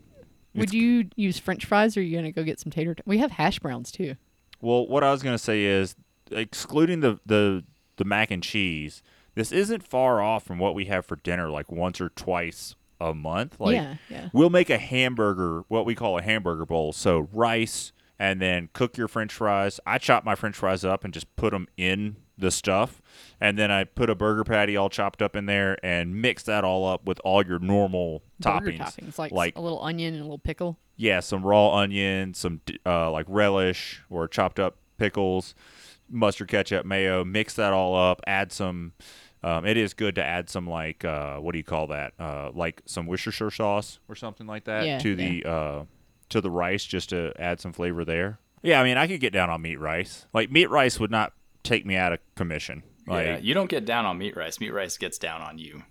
Would you use french fries or are you going to go get some tater t- We have hash browns too. Well, what I was going to say is, excluding the, the the mac and cheese, this isn't far off from what we have for dinner, like once or twice a month. Like, yeah, yeah. we'll make a hamburger, what we call a hamburger bowl. So rice, and then cook your French fries. I chop my French fries up and just put them in the stuff, and then I put a burger patty all chopped up in there and mix that all up with all your normal Burger toppings, toppings like, like a little onion and a little pickle. yeah, some raw onion, some uh, like relish or chopped up pickles, mustard, ketchup, mayo. Mix that all up. Add some. Um, it is good to add some like uh, what do you call that? Uh, like some Worcestershire sauce or something like that Yeah, to the uh, to the rice just to add some flavor there. Yeah, I mean I could get down on meat rice. Like meat rice would not take me out of commission. Like yeah. You don't get down on meat rice. Meat rice gets down on you.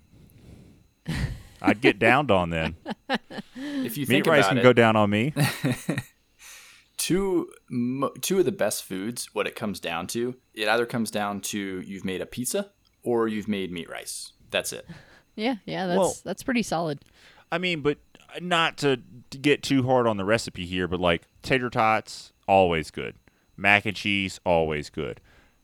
I'd get downed on then. If you meat think rice about can it, go down on me. two two of the best foods. What it comes down to, it either comes down to you've made a pizza or you've made meat rice. That's it. Yeah, yeah, that's Well- that's pretty solid. I mean, but not to, to get too hard on the recipe here, but like tater tots, always good. Mac and cheese, always good.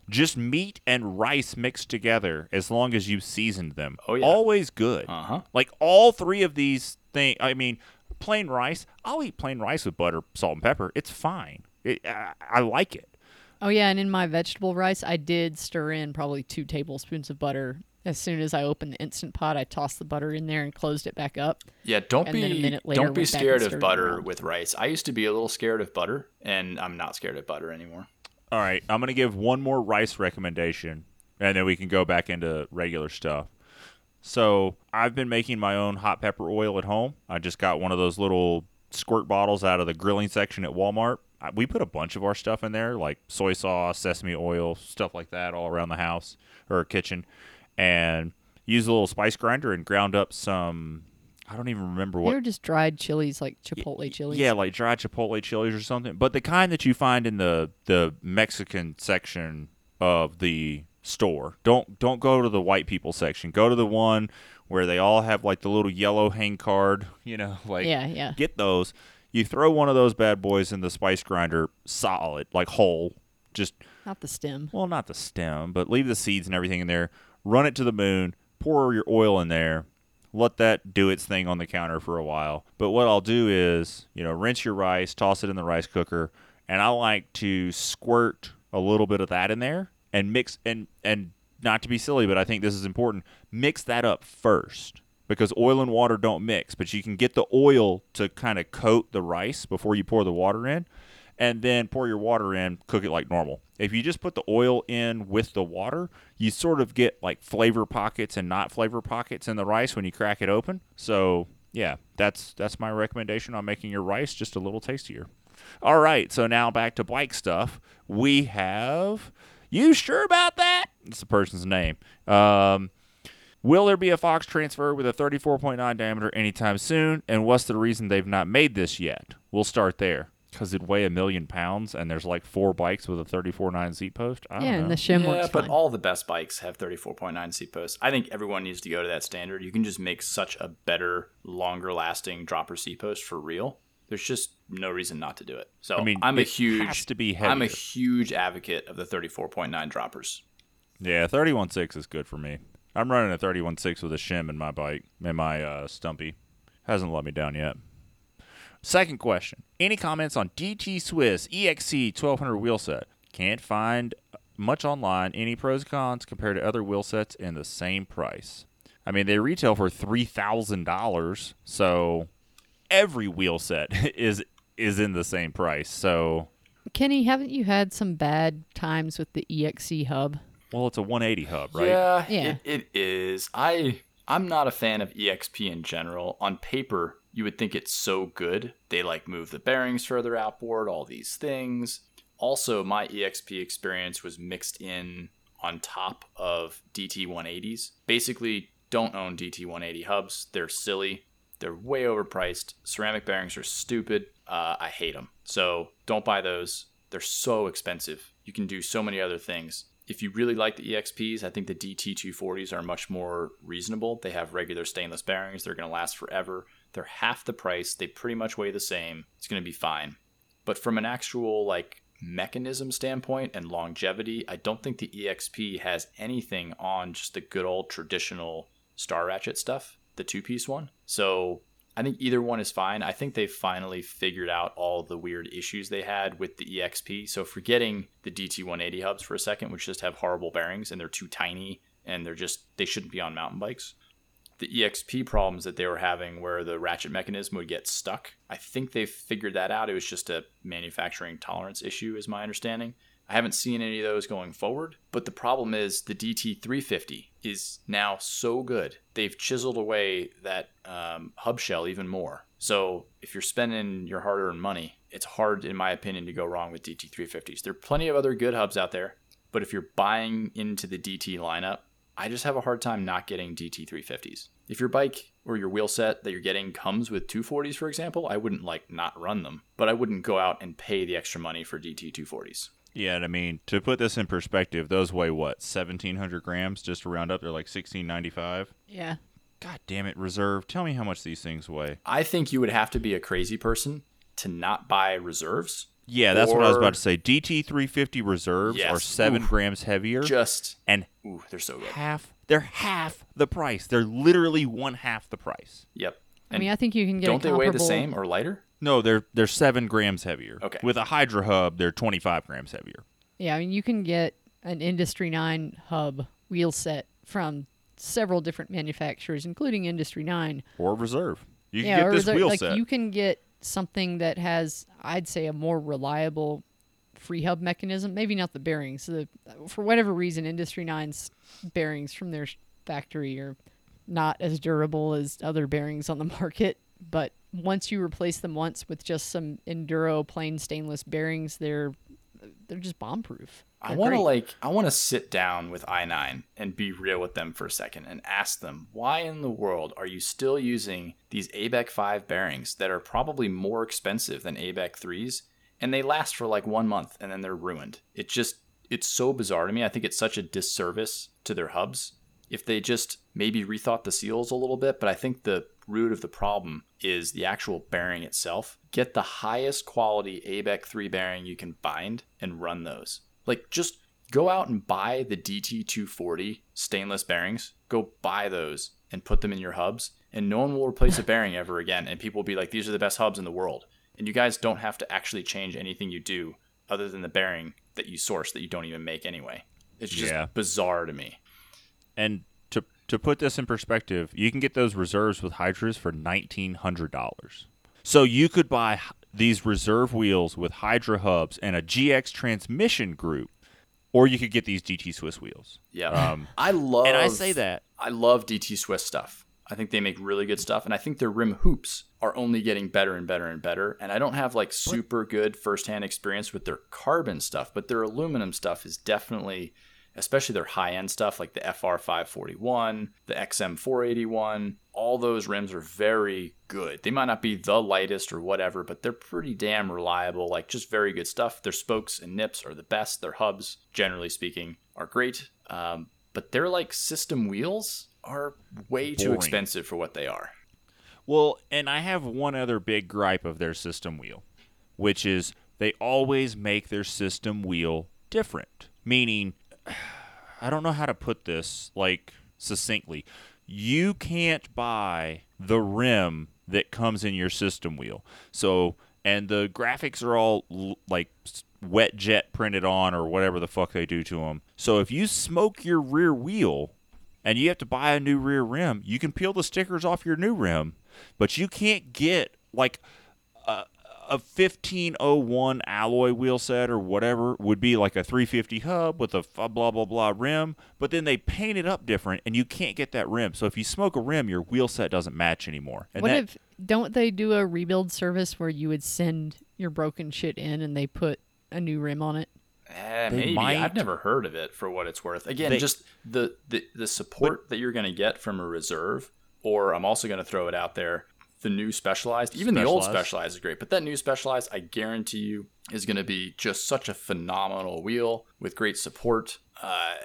Just meat and rice mixed together, as long as you seasoned them, Oh, yeah. always good. Uh huh. Like all three of these things. I mean, plain rice. I'll eat plain rice with butter, salt, and pepper. It's fine. It, I, I like it. Oh yeah, and in my vegetable rice, I did stir in probably two tablespoons of butter. As soon as I opened the instant pot, I tossed the butter in there and closed it back up. Yeah, don't And be then a minute later don't be scared of butter with rice. I used to be a little scared of butter, and I'm not scared of butter anymore. All right, I'm gonna give one more rice recommendation, and then we can go back into regular stuff. So I've been making my own hot pepper oil at home. I just got one of those little squirt bottles out of the grilling section at Walmart. I, we put a bunch of our stuff in there, like soy sauce, sesame oil, stuff like that, all around the house or kitchen, and use a little spice grinder and ground up some. I don't even remember what They're just dried chilies, like chipotle chilies. yeah, like dried chipotle chilies or something. But the kind that you find in the the Mexican section of the store. Don't don't go to the white people section. Go to the one where they all have like the little yellow hang card, you know, like yeah, yeah. get those. You throw one of those bad boys in the spice grinder solid, like whole. Just Not the stem. well, not the stem, but leave the seeds and everything in there. Run it to the moon. Pour your oil in there. Let that do its thing on the counter for a while. But what I'll do is, you know, rinse your rice, toss it in the rice cooker, and I like to squirt a little bit of that in there and mix and and not to be silly, but I think this is important. Mix that up first because oil and water don't mix, but you can get the oil to kind of coat the rice before you pour the water in and then pour your water in, cook it like normal. If you just put the oil in with the water, you sort of get like flavor pockets and not flavor pockets in the rice when you crack it open. So, yeah, that's that's my recommendation on making your rice just a little tastier. All right, so now back to bike stuff. We have you sure about that? It's the person's name. Um, Will there be a Fox transfer with a 34.9 diameter anytime soon? And what's the reason they've not made this yet? We'll start there. Because it'd weigh a million pounds and there's like four bikes with a 34.9 seat post? I don't Yeah, know. and the shim yeah, works but fine. all the best bikes have 34.9 seat posts. I think everyone needs to go to that standard. You can just make such a better, longer lasting dropper seat post for real. There's just no reason not to do it. So I mean, I'm a it huge has to be I'm a huge advocate of the 34.9 droppers. Yeah, 31.6 is good for me. I'm running a 31.6 with a shim in my bike, in my uh, Stumpy. Hasn't let me down yet. Second question. Any comments on DT Swiss EXC 1200 wheel set? Can't find much online. Any pros and cons compared to other wheel sets in the same price? I mean, they retail for $3,000, so every wheel set is is in the same price. So, Kenny, haven't you had some bad times with the EXC hub? well, it's a 180 hub, right? Yeah, Yeah. It, it is. I I'm not a fan of EXP in general. On paper, you would think it's so good. They like move the bearings further outboard, all these things. Also, my EXP experience was mixed in on top of DT 180s. Basically, don't own DT 180 hubs. They're silly. They're way overpriced. Ceramic bearings are stupid. Uh, I hate them. So don't buy those. They're so expensive. You can do so many other things. If you really like the EXPs, I think the DT240s are much more reasonable. They have regular stainless bearings. They're going to last forever. They're half the price. They pretty much weigh the same. It's going to be fine. But from an actual like mechanism standpoint and longevity, I don't think the EXP has anything on just the good old traditional Star Ratchet stuff, the two piece one. So I think either one is fine. I think they've finally figured out all the weird issues they had with the EXP. So forgetting the DT180 hubs for a second, which just have horrible bearings and they're too tiny and they're just they shouldn't be on mountain bikes. The EXP problems that they were having where the ratchet mechanism would get stuck, I think they've figured that out. It was just a manufacturing tolerance issue, is my understanding. I haven't seen any of those going forward, but the problem is the DT350 is now so good. They've chiseled away that um, hub shell even more. So if you're spending your hard earned money, it's hard, in my opinion, to go wrong with DT350s. There are plenty of other good hubs out there, but if you're buying into the DT lineup, I just have a hard time not getting DT350s. If your bike or your wheel set that you're getting comes with 240s, for example, I wouldn't like not run them, but I wouldn't go out and pay the extra money for DT240s. Yeah, and I mean to put this in perspective, those weigh what seventeen hundred grams, just to round up. They're like sixteen ninety five. Yeah. God damn it, reserve! Tell me how much these things weigh. I think you would have to be a crazy person to not buy reserves. Yeah, that's what I was about to say. DT three fifty reserves Yes. are seven Oof. grams heavier, Just, and ooh, they're so good. half. They're half the price. They're literally one half the price. Yep. I mean, I think you can get. don't they weigh the comparable- same or lighter? No, they're they're seven grams heavier. Okay. With a Hydra hub, they're twenty five grams heavier. Yeah, I mean, you can get an Industry 9 hub wheel set from several different manufacturers, including Industry 9. Or reserve. You can yeah, get or this there- wheel like set. you can get something that has, I'd say, a more reliable free hub mechanism. Maybe not the bearings. The, for whatever reason, Industry 9's bearings from their factory are not as durable as other bearings on the market. But once you replace them once with just some enduro plain stainless bearings, they're they're just bomb proof. I want to like I want to sit down with i9 and be real with them for a second and ask them why in the world are you still using these ABEC 5 bearings that are probably more expensive than ABEC 3s and they last for like 1 month and then they're ruined. It just it's so bizarre to me. I think it's such a disservice to their hubs. If they just maybe rethought the seals a little bit, but I think the root of the problem is the actual bearing itself. Get the highest quality ABEC 3 bearing you can bind and run those. Like just go out and buy the DT240 stainless bearings. Go buy those and put them in your hubs and no one will replace a bearing ever again and people will be like these are the best hubs in the world. And you guys don't have to actually change anything you do other than the bearing that you source that you don't even make anyway. It's just Yeah. bizarre to me. and to to put this in perspective, you can get those reserves with Hydras for nineteen hundred dollars. So you could buy these reserve wheels with Hydra hubs and a GX transmission group, or you could get these DT Swiss wheels. Yeah. Um, I love and I say that I love DT Swiss stuff. I think they make really good stuff, and I think their rim hoops are only getting better and better and better. And I don't have like super good firsthand experience with their carbon stuff, but their aluminum stuff is definitely, especially their high end stuff like the FR 541, the XM 481. All those rims are very good. They might not be the lightest or whatever, but they're pretty damn reliable. Like just very good stuff. Their spokes and nips are the best. Their hubs, generally speaking, are great. Um, but their like system wheels are way too expensive for what they are. Well, and I have one other big gripe of their system wheel, which is they always make their system wheel different. Meaning, I don't know how to put this like succinctly. You can't buy the rim that comes in your system wheel. So, and the graphics are all like wet jet printed on or whatever the fuck they do to them. So if you smoke your rear wheel and you have to buy a new rear rim, you can peel the stickers off your new rim, but you can't get like a, a 1501 alloy wheel set or whatever would be like a 350 hub with a f- blah blah blah rim, but then they paint it up different and you can't get that rim. So if you smoke a rim, your wheel set doesn't match anymore. And what that, if don't they do a rebuild service where you would send your broken shit in and they put a new rim on it? Eh, maybe might- I've never heard of it for what it's worth. Again, They- just the, the the support that you're going to get from a reserve, or I'm also going to throw it out there. The new specialized, even the old Specialized. specialized is great, but that new specialized, I guarantee you, is going to be just such a phenomenal wheel with great support. Uh,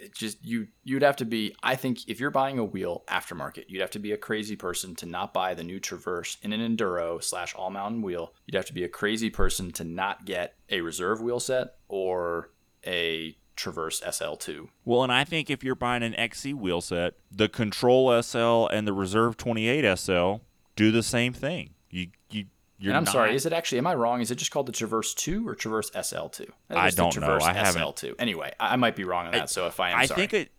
it just you you'd have to be. I think if you're buying a wheel aftermarket, you'd have to be a crazy person to not buy the new Traverse in an enduro slash all mountain wheel. You'd have to be a crazy person to not get a reserve wheel set or a Traverse SL2. Well, and I think if you're buying an XC wheel set, the Control SL and the Reserve 28 SL do the same thing. You you you're and I'm not, sorry, is it actually? Am I wrong? Is it just called the Traverse 2 or Traverse SL2? I don't know. Traverse I haven't- SL2. Anyway, I I might be wrong on that. so if I am I sorry, think it.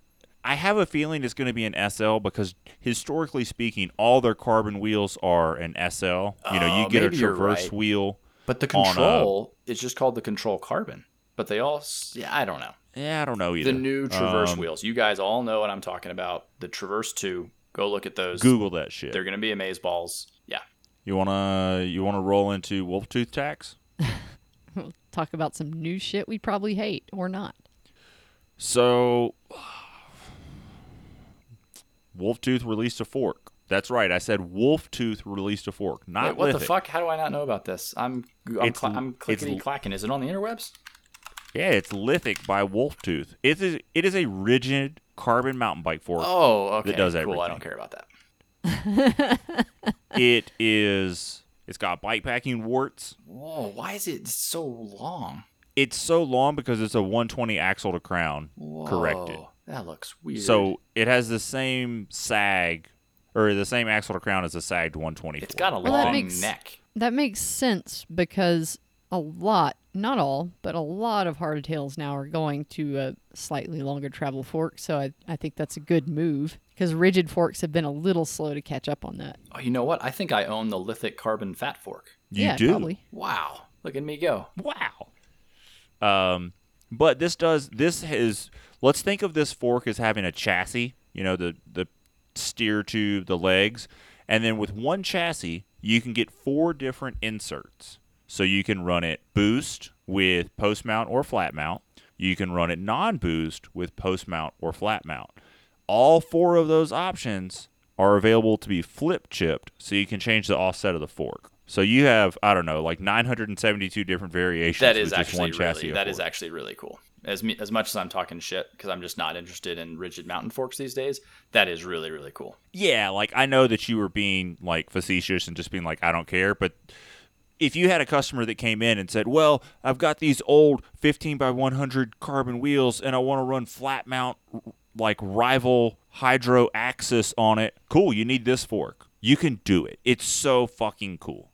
I have a feeling it's going to be an SL because historically speaking, all their carbon wheels are an SL. You know, you Oh, get a Traverse right. wheel. but the on a- control is just called the Control Carbon. But they all, yeah, I don't know. Yeah, I don't know either. The new Traverse Um, wheels. You guys all know what I'm talking about. The Traverse 2. Go look at those. Google that shit. They're going to be amaze balls. Yeah. You wanna you wanna roll into wolf tooth tax? We'll talk about some new shit we probably hate or not. So, Wolftooth released a fork. That's right. I said Wolftooth released a fork, not Wait, what the Lithic. fuck? How do I not know about this? I'm I'm, It's- cla- I'm it's- clickety clacking. Is it on the interwebs? Yeah, it's Lithic by Wolftooth. It is it is a rigid carbon mountain bike fork. Oh, okay. does cool. I don't care about that. It is. It's got bike packing warts. Whoa, why is it so long? It's so long because it's a 120 axle to crown corrected. That looks weird. So it has the same sag, or the same axle to crown as a sagged 120. It's got a Well, that long makes- neck. That makes sense because a lot, not all, but a lot of hardtails now are going to a slightly longer travel fork. So I, I think that's a good move because rigid forks have been a little slow to catch up on that. Oh, you know what? I think I own the lithic carbon fat fork. You yeah, do. probably. Wow, look at me go. Wow. Um, but this does this is let's think of this fork as having a chassis. You know the the steer tube, the legs, and then with one chassis you can get four different inserts. So you can run it boost with post mount or flat mount. You can run it non boost with post mount or flat mount. All four of those options are available to be flip chipped, so you can change the offset of the fork. So you have I don't know like 972 different variations. That is with just actually one chassis. really that is actually really cool. As me, as much as I'm talking shit because I'm just not interested in rigid mountain forks these days, that is really really cool. yeah. Like I know that you were being like facetious and just being like I don't care, but if you had a customer that came in and said, "Well, I've got these old 15 by 100 carbon wheels and I want to run flat mount like rival hydro axis on it," cool. You need this fork. You can do it. It's so fucking cool.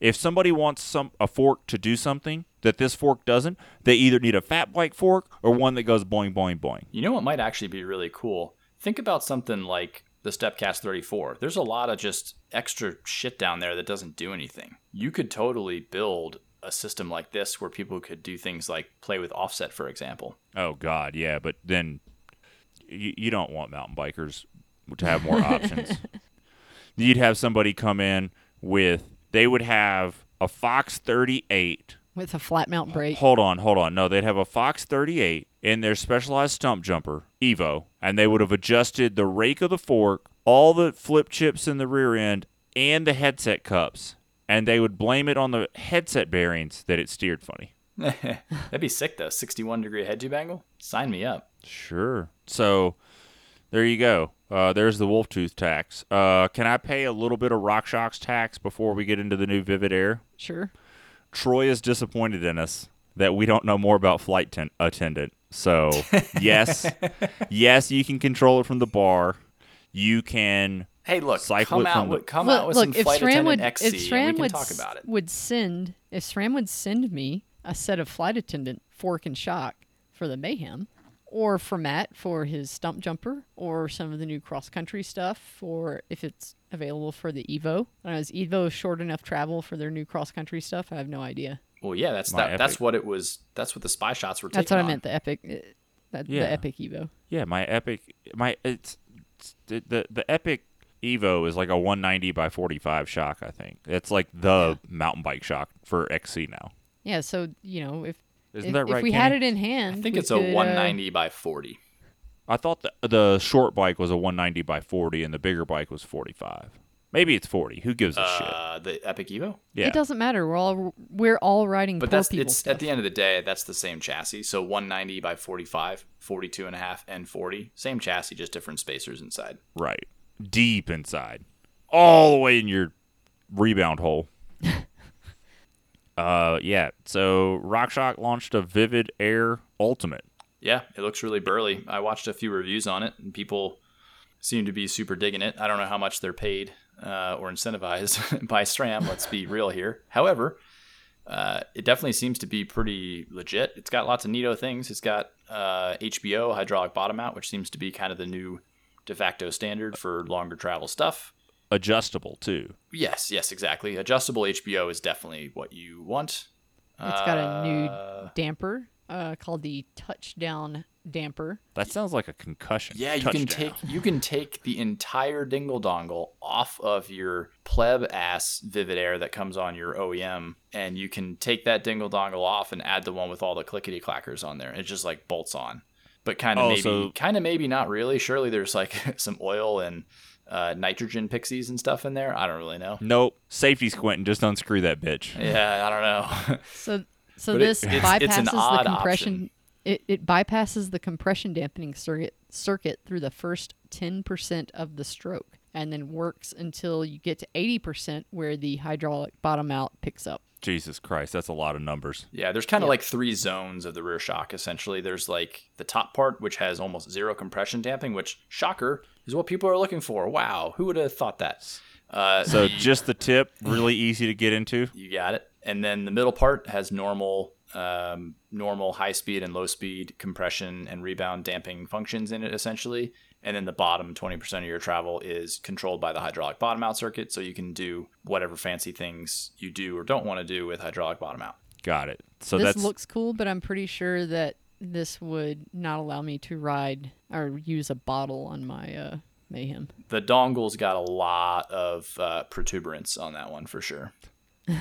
If somebody wants some a fork to do something that this fork doesn't, they either need a fat bike fork or one that goes boing boing boing. You know what might actually be really cool? think about something like the Stepcast 34. There's a lot of just extra shit down there that doesn't do anything. You could totally build a system like this where people could do things like play with offset, for example. Oh God, yeah, but then you, you don't want mountain bikers to have more options. You'd have somebody come in with they would have a Fox 38. with a flat mount brake. Hold on, hold on. No, they'd have a Fox 38 in their specialized Stumpjumper Evo, and they would have adjusted the rake of the fork, all the flip chips in the rear end, and the headset cups, and they would blame it on the headset bearings that it steered funny. That'd be sick though. 61 degree head tube angle. Sign me up. Sure. So there you go. Uh, there's the wolf tooth tax. Uh, can I pay a little bit of RockShox tax before we get into the new Vivid Air? Sure. Troy is disappointed in us that we don't know more about flight ten- attendant. So yes, yes, you can control it from the bar. You can. Hey, look, Cycle come it out the- with come look, out with look some if flight SRAM attendant would XC, if SRAM and we would can talk about it. would send if SRAM would send me a set of flight attendant fork and shock for the mayhem, or for Matt for his Stumpjumper, or some of the new cross country stuff, or if it's available for the Evo. I don't know, is Evo short enough travel for their new cross country stuff? I have no idea. Well, yeah, that's that, that's what it was. That's what the spy shots were. That's taking what I meant. The epic, uh, that, Yeah. the epic Evo. Yeah, my epic. My it's, it's the, the the epic Evo is like a 190 by 45 shock. I think it's like the mountain bike shock for XC now. Yeah, so you know if Isn't if, that right? if we Kenny? had it in hand, I think it's could, a uh, 190 by 40. I thought the the short bike was a 190 by 40 and the bigger bike was 45. Maybe it's 40. Who gives a shit? Uh, the Epic Evo. Yeah. It doesn't matter. We're all we're all riding But poor that's people it's stuff. at the end of the day, that's the same chassis. So 190 by 45, 42 and a half, and 40. Same chassis, just different spacers inside. Right. Deep inside. All the way in your rebound hole. uh yeah. So RockShox launched a Vivid Air Ultimate. Yeah, it looks really burly. I watched a few reviews on it, and people seem to be super digging it. I don't know how much they're paid uh, or incentivized by SRAM. Let's be real here. However, uh, it definitely seems to be pretty legit. It's got lots of neato things. It's got uh, HBO hydraulic bottom out, which seems to be kind of the new de facto standard for longer travel stuff. Adjustable too. Yes, yes, exactly. Adjustable HBO is definitely what you want. It's got a Uh, new damper uh, called the Touchdown damper. That sounds like a concussion. Yeah, you can take you can take the entire dingle dongle off of your pleb ass Vivid Air that comes on your OEM, and you can take that dingle dongle off and add the one with all the clickety clackers on there. It just like bolts on, but kind of Oh, maybe, so- kind of maybe not really. Surely there's like some oil and uh, nitrogen pixies and stuff in there. I don't really know. Nope. Safety squinting. Just unscrew that bitch. Yeah, I don't know. So so But it- this it's- bypasses it's an the compression. option. It, it bypasses the compression dampening circuit circuit through the first ten percent of the stroke, and then works until you get to eighty percent, where the hydraulic bottom out picks up. Jesus Christ, that's a lot of numbers. Yeah, there's kind of like three zones of the rear shock essentially. There's like the top part, which has almost zero compression damping, which, shocker, is what people are looking for. Wow, who would have thought that? Uh, So just the tip, really easy to get into. you got it. And then the middle part has normal, um, normal high speed and low speed compression and rebound damping functions in it essentially. And then the bottom 20% of your travel is controlled by the hydraulic bottom out circuit, so you can do whatever fancy things you do or don't want to do with hydraulic bottom out. Got it. So this that's looks cool, but I'm pretty sure that this would not allow me to ride or use a bottle on my uh, Mayhem. the dongle's got a lot of uh, protuberance on that one for sure.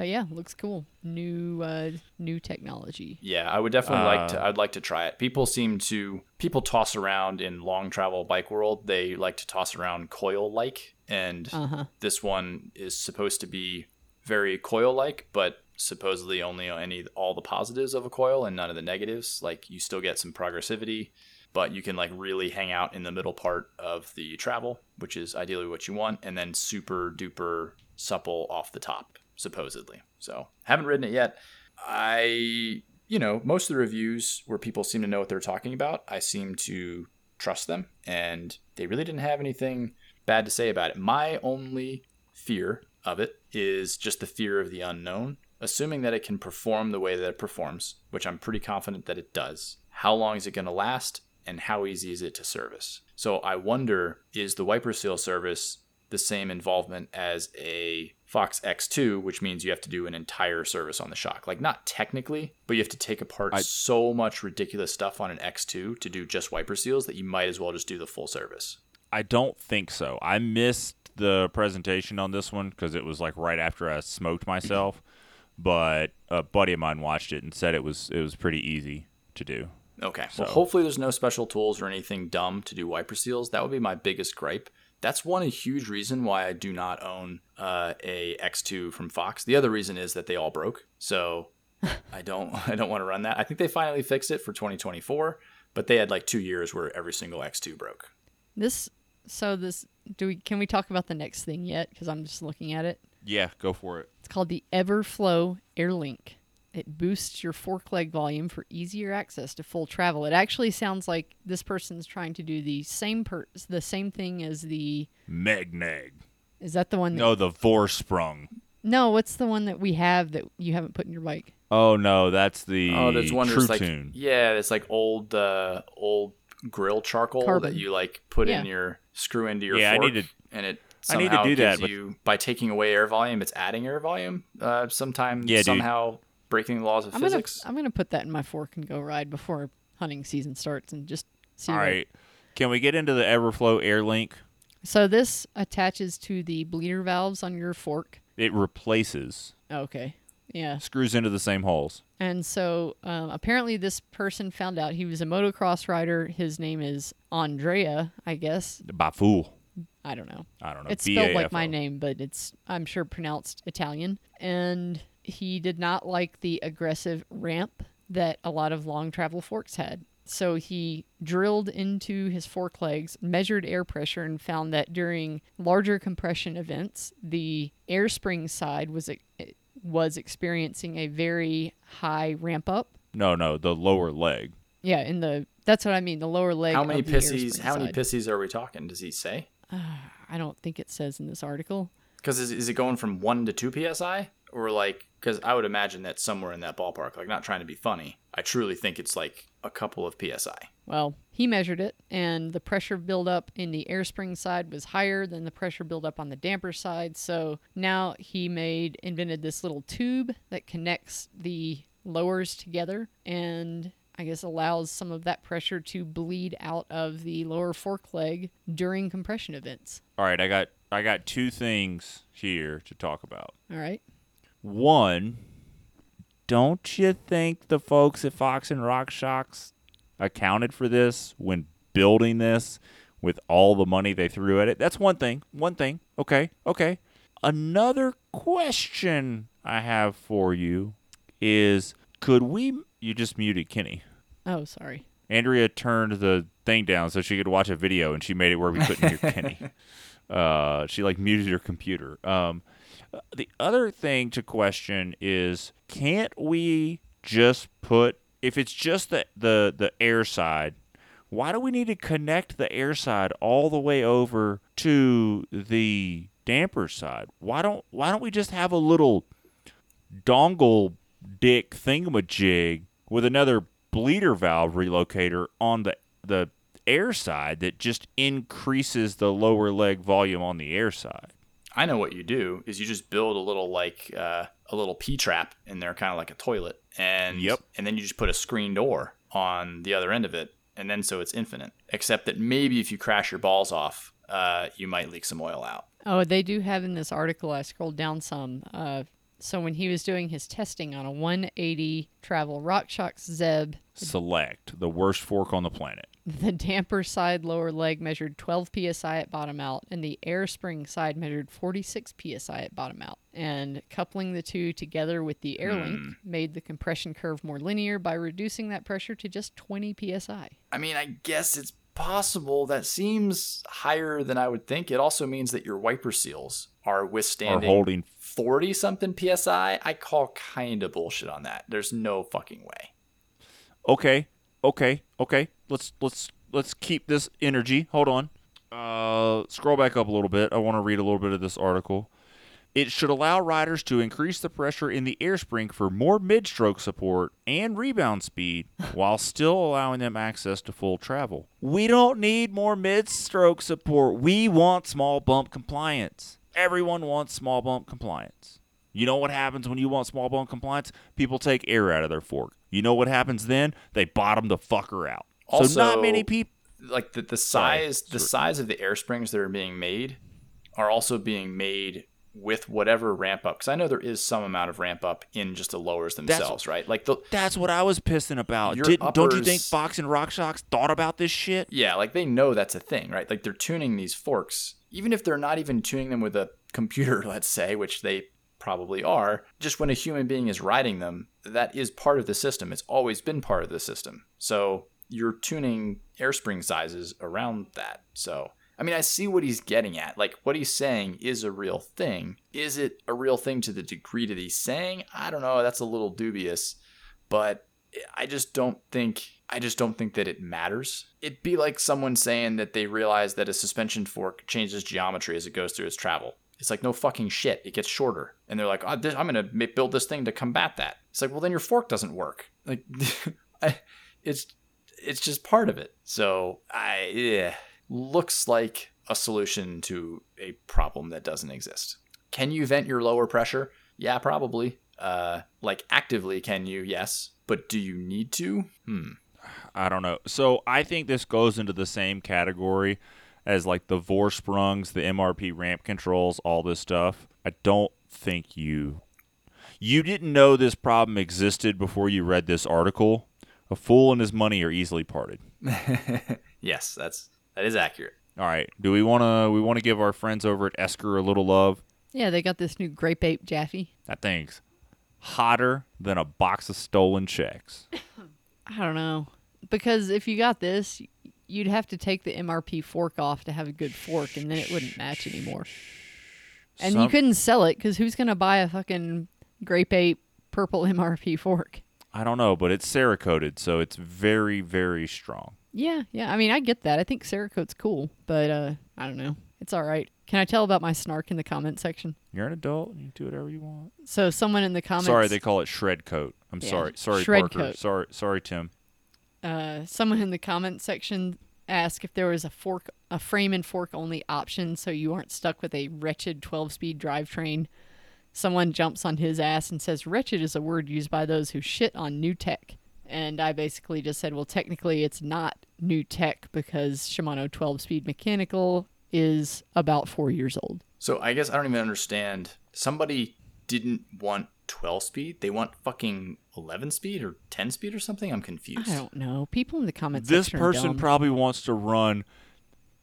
But yeah, looks cool. New uh, new technology. Yeah, I would definitely like Uh, to. I'd like to try it. People seem to people toss around in long travel bike world. They like to toss around coil like, and Uh huh. this one is supposed to be very coil like, but supposedly only any all the positives of a coil and none of the negatives. Like you still get some progressivity, but you can like really hang out in the middle part of the travel, which is ideally what you want, and then super duper supple off the top, supposedly. So haven't ridden it yet. I you know, most of the reviews where people seem to know what they're talking about, I seem to trust them and they really didn't have anything bad to say about it. My only fear of it is just the fear of the unknown. Assuming that it can perform the way that it performs, which I'm pretty confident that it does. How long is it going to last? and how easy is it to service? So I wonder is the wiper seal service the same involvement as a Fox X2, which means you have to do an entire service on the shock. Like not technically, but you have to take apart I- so much ridiculous stuff on an X2 to do just wiper seals that you might as well just do the full service. I don't think so. I missed the presentation on this one because it was like right after I smoked myself. But a buddy of mine watched it and said it was it was pretty easy to do. Okay. So- Well, hopefully there's no special tools or anything dumb to do wiper seals. That would be my biggest gripe. That's one huge reason why I do not own uh, a X2 from Fox. The other reason is that they all broke. So I don't I don't want to run that. I think they finally fixed it for 2024, but they had like 2 years where every single X2 broke. This so this do we can we talk about the next thing yet cuz I'm just looking at it. Yeah, go for it. It's called the Everflow AirLink. It boosts your fork leg volume for easier access to full travel. It actually sounds like this person's trying to do the same per- the same thing as the Megneg. is that the one that, No, the Vorsprung. No, what's the one that we have that you haven't put in your bike? Oh no, that's the Oh, there's one True that's like Tune. yeah, it's like old uh, old grill charcoal Carbon. that you like put in your screw into your Yeah, I fork, need to- and it I need to somehow do that, gives but- you by taking away air volume, it's adding air volume. Uh, sometime Yeah, dude. Breaking the laws of I'm gonna physics. I'm gonna put that in my fork and go ride before hunting season starts and just see. All what- right. Can we get into the Everflow Air Link? So this attaches to the bleeder valves on your fork. It replaces, Okay. Yeah. screws into the same holes. And so um, apparently, this person found out he was a motocross rider. His name is Andrea, I guess. Bafu. I don't know. I don't know. It's spelled like my name, but it's, I'm sure, pronounced Italian. And he did not like the aggressive ramp that a lot of long travel forks had. So he drilled into his fork legs, measured air pressure, and found that during larger compression events, the air spring side was was experiencing a very high ramp up. No, no, the lower leg. Yeah, in the that's what I mean. The lower leg. how many of the pissies? How many side. pissies are we talking? Does he say? Uh, I don't think it says in this article. Because is, is it going from one to two psi, or like? Because I would imagine that somewhere in that ballpark. Like, not trying to be funny. I truly think it's like a couple of psi. Well, he measured it, and the pressure buildup in the air spring side was higher than the pressure buildup on the damper side. So now he made invented this little tube that connects the lowers together, and I guess allows some of that pressure to bleed out of the lower fork leg during compression events. All right, I got I got two things here to talk about. All right. One, don't you think the folks at Fox and RockShox accounted for this when building this with all the money they threw at it? That's one thing. One thing. Okay. Okay. Another question I have for you is could we you just muted Kenny. Oh, sorry. Andrea turned the thing down so she could watch a video, and she made it where we couldn't hear Kenny. Uh, she like muted her computer. Um, the other thing to question is, can't we just put if it's just the the the air side? Why do we need to connect the air side all the way over to the damper side? Why don't Why don't we just have a little dongle dick thingamajig with another bleeder valve relocator on the the air side that just increases the lower leg volume on the air side. I know what you do is you just build a little like uh, a little P trap in there, kind of like a toilet, and Yep. and then you just put a screen door on the other end of it, and then so it's infinite. Except that maybe if you crash your balls off, uh, you might leak some oil out. Oh, they do have in this article. I scrolled down some. Uh, so when he was doing his testing on a 180 travel RockShox Zeb, Select the worst fork on the planet. The damper side lower leg measured 12 psi at bottom out, and the air spring side measured 46 psi at bottom out. And coupling the two together with the air hmm. link made the compression curve more linear by reducing that pressure to just 20 psi. I mean, I guess it's possible. That seems higher than I would think. It also means that your wiper seals are Are withstanding holding 40 something psi. I call kind of bullshit on that. There's no fucking way. okay, okay, okay. Let's let's let's keep this energy. Hold on. Uh, scroll back up a little bit. I want to read a little bit of this article. It should allow riders to increase the pressure in the air spring for more mid stroke support and rebound speed while still allowing them access to full travel. We don't need more mid stroke support. We want small bump compliance. Everyone wants small bump compliance. You know what happens when you want small bump compliance? People take air out of their fork. You know what happens then? They bottom the fucker out. So not many people. like the, the Sorry. size the size of the air springs that are being made are also being made with whatever ramp up because i know there is some amount of ramp up in just the lowers themselves right like the That's what I was pissing about. Didn't, don't you think Fox and RockShox thought about this shit? yeah like they know that's a thing right like they're tuning these forks even if they're not even tuning them with a computer let's say which they probably are just when a human being is riding them that is part of the system it's always been part of the system so you're tuning air spring sizes around that so i mean i see what he's getting at like what he's saying is a real thing is it a real thing to the degree that he's saying i don't know that's a little dubious but I just don't think I just don't think that it matters. It'd be like someone saying that they realize that a suspension fork changes geometry as it goes through its travel. It's like no fucking shit. It gets shorter, and they're like, oh, this, "I'm gonna build this thing to combat that." It's like, well, then your fork doesn't work. Like, I, it's it's just part of it. So I yeah, looks like a solution to a problem that doesn't exist. Can you vent your lower pressure? Yeah, probably. Uh, like actively, can you? Yes, but do you need to? Hmm. I don't know. So I think this goes into the same category as like the Vorsprungs, the MRP ramp controls, all this stuff. I don't think you you didn't know this problem existed before you read this article. A fool and his money are easily parted. yes, that's that is accurate. All right. Do we want to we want to give our friends over at Esker a little love? Yeah, they got this new grape ape Japhy. That thing's hotter than a box of stolen checks. I don't know. Because if you got this, you'd have to take the MRP fork off to have a good fork, and then it wouldn't match anymore. And you couldn't sell it because who's going to buy a fucking grape ape purple MRP fork? I don't know, but it's Cerakoted, so it's very very strong. Yeah, yeah. I mean, I get that. I think Cerakote's cool, but uh, I don't know. It's all right. Can I tell about my snark in the comment section? You're an adult. You can do whatever you want. So someone in the comments. Sorry, they call it shred coat. I'm Yeah, sorry. Sorry, shred Parker. coat. Sorry, sorry, Tim. uh, someone in the comment section asked if there was a fork, a frame and fork only option, so you aren't stuck with a wretched 12-speed drivetrain. Someone jumps on his ass and says, "Wretched is a word used by those who shit on new tech." And I basically just said, "Well, technically, it's not new tech because Shimano 12-speed mechanical is about four years old." So I guess I don't even understand. Somebody didn't want 12 speed. They want fucking 11 speed or 10 speed or something. I'm confused. I don't know. People in the comments. This section are person dumb. probably wants to run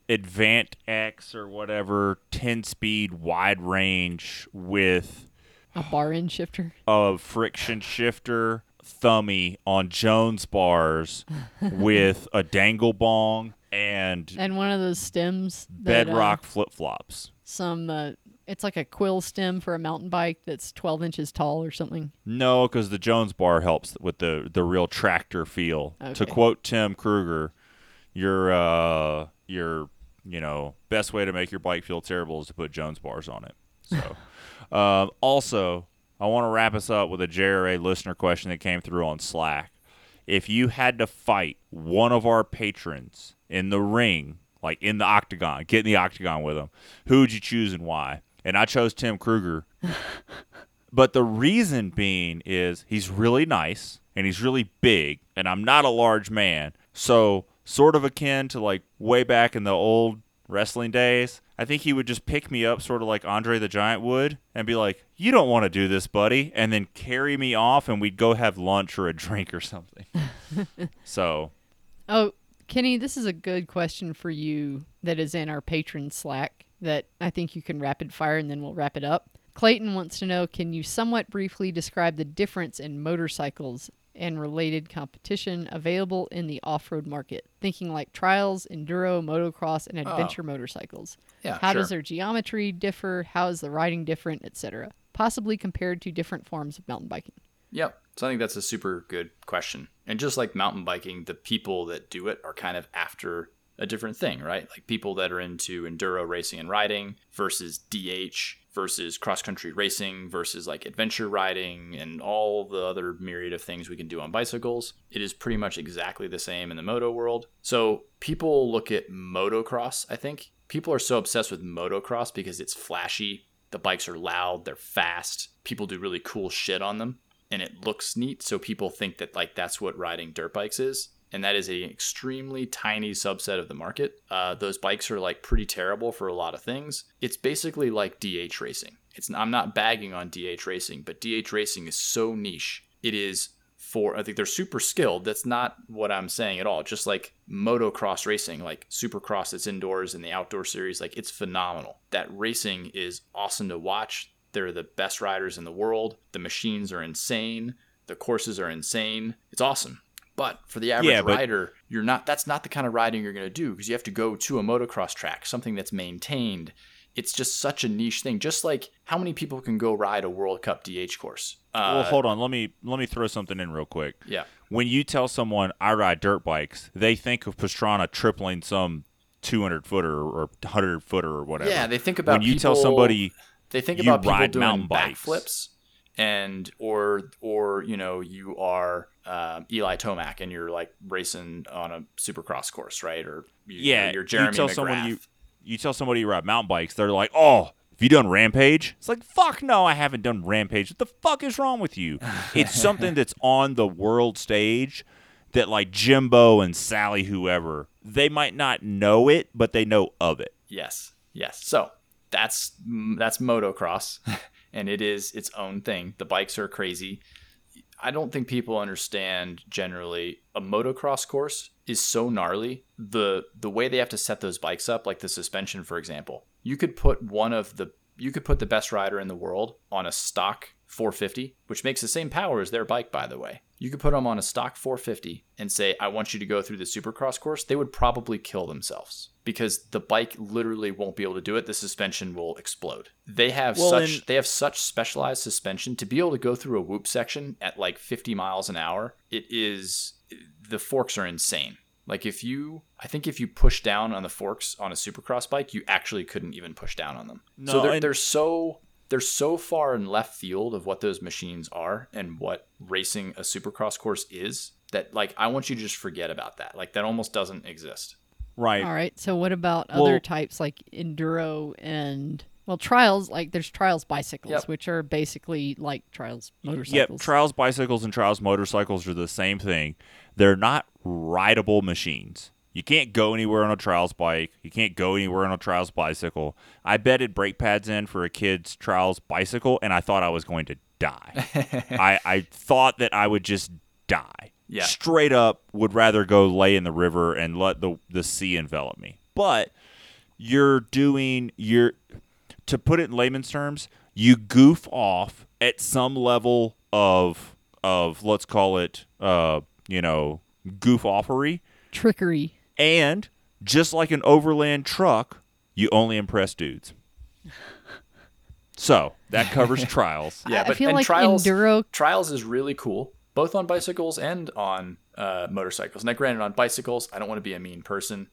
Advent X or whatever 10 speed wide range with a bar end shifter. a friction shifter thummy on Jones bars with a dangle bong and And one of those stems. that, uh, bedrock flip flops. some uh, it's like a quill stem for a mountain bike that's 12 inches tall or something No, because the Jones bar helps with the the real tractor feel. To quote Tim Kruger, your uh your you know best way to make your bike feel terrible is to put Jones bars on it. So, um, also, I want to wrap us up with a JRA listener question that came through on Slack. If you had to fight one of our patrons in the ring, like in the octagon, get in the octagon with them, who would you choose and why? And I chose Tim Kruger but the reason being is he's really nice and he's really big, and I'm not a large man. So, sort of akin to like way back in the old wrestling days, I think he would just pick me up, sort of like Andre the Giant would, and be like, You don't want to do this, buddy. And then carry me off, and we'd go have lunch or a drink or something. so, oh kenny this is a good question for you that is in our patron slack that i think you can rapid fire and then we'll wrap it up clayton wants to know can you somewhat briefly describe the difference in motorcycles and related competition available in the off-road market thinking like trials enduro motocross and oh. adventure motorcycles Yeah, how sure. does their geometry differ how is the riding different etc possibly compared to different forms of mountain biking Yep. So I think that's a super good question. And just like mountain biking, the people that do it are kind of after a different thing, right? Like people that are into enduro racing and riding versus DH versus cross country racing versus like adventure riding and all the other myriad of things we can do on bicycles. It is pretty much exactly the same in the moto world. So people look at motocross, I think. People are so obsessed with motocross because it's flashy, the bikes are loud, they're fast, people do really cool shit on them, and it looks neat. So people think that like that's what riding dirt bikes is and that is an extremely tiny subset of the market. Uh, those bikes are like pretty terrible for a lot of things. It's basically like DH racing. It's I'm not bagging on DH racing, but DH racing is so niche. It is for I think they're super skilled. That's not what I'm saying at all. Just like motocross racing, like supercross that's indoors and the outdoor series, like it's phenomenal. That racing is awesome to watch. They're the best riders in the world. The machines are insane. The courses are insane. It's awesome. But for the average Yeah, but- rider, you're not. That's not the kind of riding you're going to do because you have to go to a motocross track, something that's maintained. It's just such a niche thing. Just like how many people can go ride a World Cup DH course? Uh, well, hold on. Let me let me throw something in real quick. yeah, When you tell someone I ride dirt bikes, they think of Pastrana tripling some 200 footer or 100 footer or whatever. yeah. They think about when you tell somebody they think you about people ride doing mountain bikes. backflips, and or or you know you are um, Eli Tomac and you're like racing on a supercross course, right? Or you, yeah, you're Jeremy you tell McGrath. someone you you tell somebody you ride mountain bikes, they're like, "Oh, have you done Rampage?" It's like, "Fuck no, I haven't done Rampage. What the fuck is wrong with you?" it's something that's on the world stage that like Jimbo and Sally whoever, they might not know it, but they know of it. Yes, yes. So that's that's motocross, and it is its own thing. The bikes are crazy. I don't think people understand generally a motocross course is so gnarly. The the way they have to set those bikes up, like the suspension, for example, you could put one of the you could put the best rider in the world on a stock 450, which makes the same power as their bike, by the way. You could put them on a stock 450 and say, I want you to go through the supercross course. They would probably kill themselves because the bike literally won't be able to do it. The suspension will explode. They have Well, such they have such specialized suspension to be able to go through a whoop section at like 50 miles an hour. It is the forks are insane. Like if you, I think if you push down on the forks on a supercross bike, you actually couldn't even push down on them. so they're, they're so they're so far in left field of what those machines are and what racing a supercross course is that like I want you to just forget about that. Like that almost doesn't exist. Right. All right. So what about Well- other types like enduro and well trials? Like there's trials bicycles, Yep. which are basically like trials Yep, motorcycles. trials bicycles and trials motorcycles are the same thing. They're not rideable machines. You can't go anywhere on a trials bike. You can't go anywhere on a trials bicycle. I betted brake pads in for a kid's trials bicycle, and I thought I was going to die. I, I thought that I would just die. Yeah. Straight up, would rather go lay in the river and let the the sea envelop me. But you're doing you're to put it in layman's terms, you goof off at some level of of let's call it uh you know goof offery Trickery. And just like an overland truck you only impress dudes so that covers trials Yeah, I but feel and like trials enduro. trials is really cool, both on bicycles and on uh, motorcycles. Now, granted, on bicycles, I don't want to be a mean person.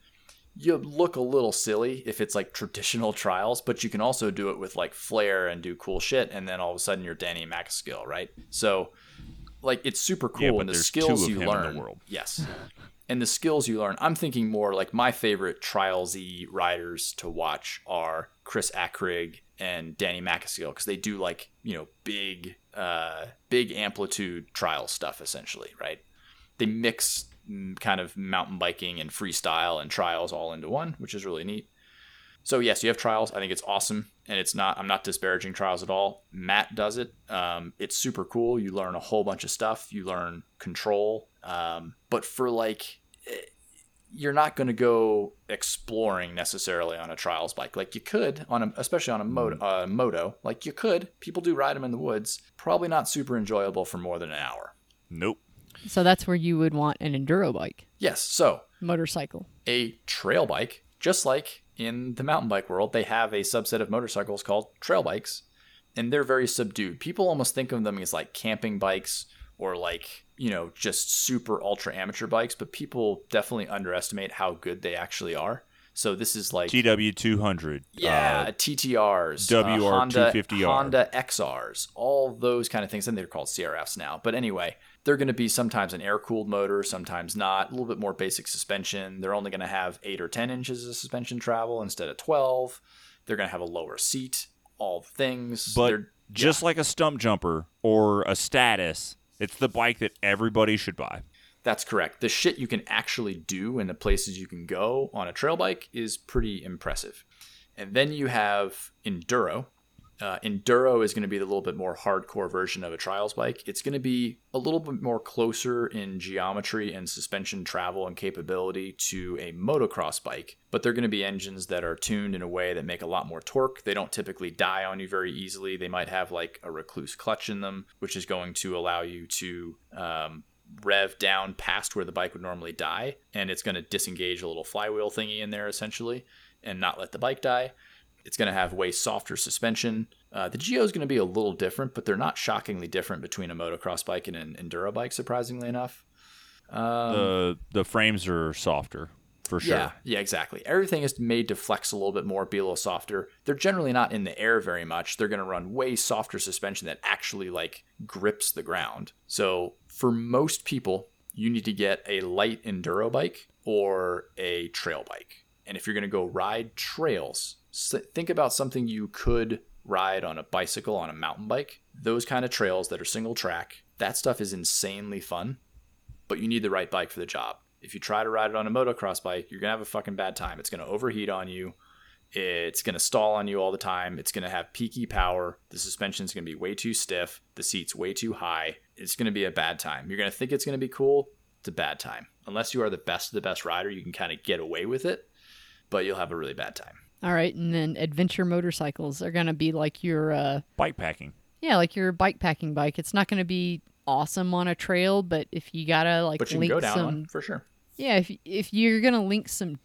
You look a little silly if it's like traditional trials, but you can also do it with like flair and do cool shit, and then all of a sudden you're Danny MacAskill, right? So, like, it's super cool, Yeah, but and the there's skills two of you him in the learn. world. Yes. And the skills you learn, I'm thinking more like my favorite trialsy riders to watch are Chris Akrigg and Danny MacAskill because they do like you know big, uh, big amplitude trial stuff essentially, right? They mix mm, kind of mountain biking and freestyle and trials all into one, which is really neat. So yes, you have trials. I think it's awesome, and it's not. I'm not disparaging trials at all. Matt does it. Um, it's super cool. You learn a whole bunch of stuff. You learn control. Um, but for like, eh, you're not going to go exploring necessarily on a trials bike. Like you could on a, especially on a moto, uh, moto. Like you could. People do ride them in the woods. Probably not super enjoyable for more than an hour. nope So that's where you would want an enduro bike, Yes. So motorcycle. a trail bike, just like in the mountain bike world, they have a subset of motorcycles called trail bikes, and they're very subdued. People almost think of them as like camping bikes or like, you know, just super ultra amateur bikes, but people definitely underestimate how good they actually are. So this is like TW two hundred, yeah, TTRs, uh, WR Honda, 250R. Honda XRs, all those kind of things. And they're called CRFs now. But anyway, they're going to be sometimes an air cooled motor, sometimes not. A little bit more basic suspension. They're only going to have eight or 10 inches of suspension travel instead of 12. They're going to have a lower seat, all the things. But They're- just like a Stumpjumper or a status, it's the bike that everybody should buy. That's correct. The shit you can actually do and the places you can go on a trail bike is pretty impressive. And then you have Enduro. Uh, Enduro is going to be the little bit more hardcore version of a trials bike. It's going to be a little bit more closer in geometry and suspension travel and capability to a motocross bike, but they're going to be engines that are tuned in a way that make a lot more torque. They don't typically die on you very easily. They might have like a Rekluse clutch in them, which is going to allow you to um, rev down past where the bike would normally die, and it's going to disengage a little flywheel thingy in there essentially, and not let the bike die. It's going to have way softer suspension. Uh, the Geo is going to be a little different, but they're not shockingly different between a motocross bike and an enduro bike, surprisingly enough. Um, the the frames are softer for sure. yeah, yeah, exactly. Everything is made to flex a little bit more, be a little softer. They're generally not in the air very much. They're going to run way softer suspension that actually like grips the ground. So for most people, you need to get a light enduro bike or a trail bike. And if you're going to go ride trails, think about something you could ride on a bicycle, on a mountain bike. Those kind of trails that are single track, that stuff is insanely fun but you need the right bike for the job. If you try to ride it on a motocross bike, you're gonna have a fucking bad time. It's gonna overheat on you. It's gonna stall on you all the time. It's gonna have peaky power. The suspension's gonna be way too stiff. The seat's way too high. It's gonna be a bad time. You're gonna think it's gonna be cool. It's a bad time. Unless you are the best of the best rider, you can kind of get away with it, but you'll have a really bad time. All right, and then adventure motorcycles are going to be like your uh Bike packing. yeah, like your bike packing bike. It's not going to be awesome on a trail, but if you got to like But you can link go down some one for sure. Yeah, if if you're going to link some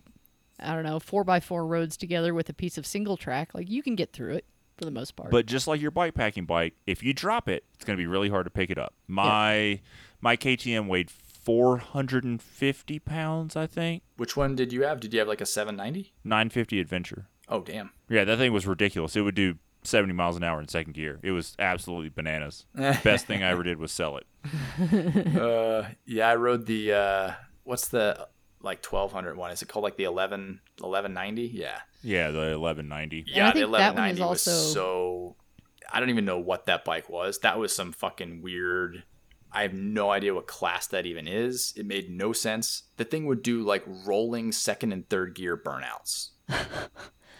I don't know, four by four roads together with a piece of single track, like you can get through it for the most part. But just like your bike packing bike, if you drop it, it's going to be really hard to pick it up. My my KTM weighed 450 pounds, I think. Which one did you have? Did you have like a 790? 950 Adventure. Oh damn. Yeah, that thing was ridiculous. It would do 70 miles an hour in second gear. It was absolutely bananas. Best thing I ever did was sell it. uh, yeah, I rode the uh, what's the like 1200 one? Is it called like the 11 1190? Yeah. Yeah, the 1190. And I Yeah, the think that one is 1190 was also- so. I don't even know what that bike was. That was some fucking weird. I have no idea what class that even is. It made no sense. The thing would do like rolling second and third gear burnouts.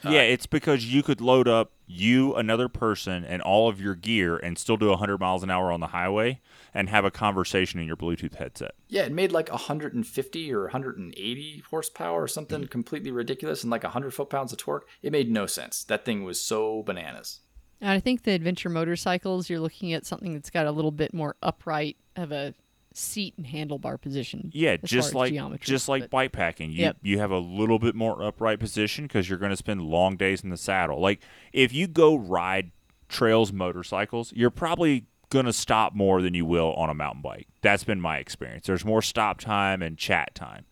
yeah, it's because you could load up you, another person, and all of your gear and still do 100 miles an hour on the highway and have a conversation in your Bluetooth headset. Yeah, it made like 150 or 180 horsepower or something mm-hmm. completely ridiculous and like 100 foot pounds of torque. It made no sense. That thing was so bananas. And I think the adventure motorcycles, you're looking at something that's got a little bit more upright of a seat and handlebar position. Yeah, just like geometry, just like but- bike packing, you Yep. you have a little bit more upright position because you're going to spend long days in the saddle. Like if you go ride trails motorcycles, you're probably going to stop more than you will on a mountain bike. That's been my experience. There's more stop time and chat time.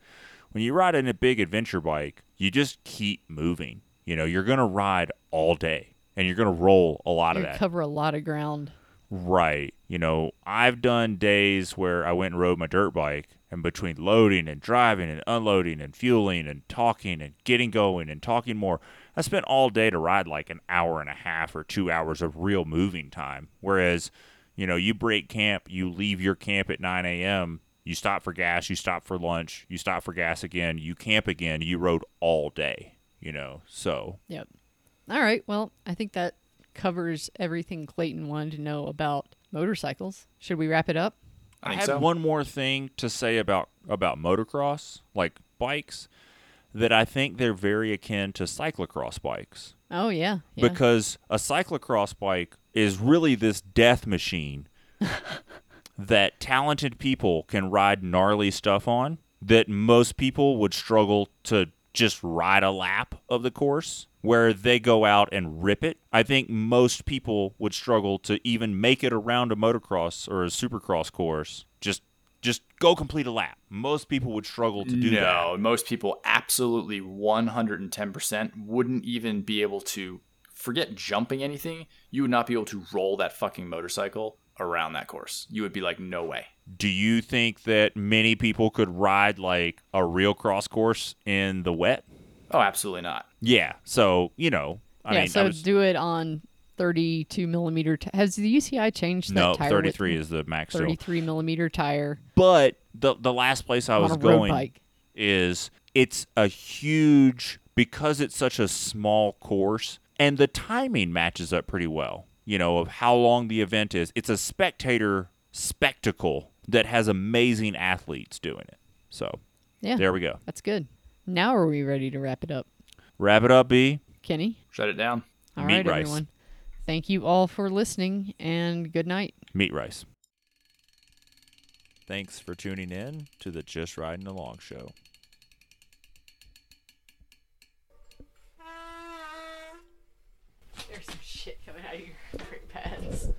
When you ride in a big adventure bike, you just keep moving. You know, you're going to ride all day and you're going to roll a lot you of that. cover a lot of ground. Right. You know, I've done days where I went and rode my dirt bike, and between loading and driving and unloading and fueling and talking and getting going and talking more, I spent all day to ride like an hour and a half or two hours of real moving time. Whereas, you know, you break camp, you leave your camp at 9 a.m., you stop for gas, you stop for lunch, you stop for gas again, you camp again, you rode all day, you know, so. Yep. All right. Well, I think that covers everything Clayton wanted to know about motorcycles. Should we wrap it up? I I, think had so. one more thing to say about about motocross, like bikes, that I think they're very akin to cyclocross bikes Oh yeah. yeah. because a cyclocross bike is really this death machine that talented people can ride gnarly stuff on that most people would struggle to just ride a lap of the course where they go out and rip it. I think most people would struggle to even make it around a motocross or a supercross course just just go complete a lap. Most people would struggle to do no, that. most people absolutely 110% wouldn't even be able to forget jumping anything. You would not be able to roll that fucking motorcycle around that course. You would be like, no way. Do you think that many people could ride like a real cross course in the wet? Oh, absolutely not. Yeah. So, you know, I yeah, mean, so I was, do it on 32 millimeter. T- Has the UCI changed that no, tire? 33 width? is the max. still. 33 millimeter tire But the the last place I was going bike. is it's a huge because it's such a small course and the timing matches up pretty well. You know, of how long the event is. It's a spectator spectacle that has amazing athletes doing it. So, Yeah, there we go. that's good. Now are we ready to wrap it up, Wrap it up, B. Kenny? Shut it down. All Meat right, rice. everyone. Thank you all for listening, and good night. Meat rice. Thanks for tuning in to the Just Riding Along show. There's some shit coming out of your pads.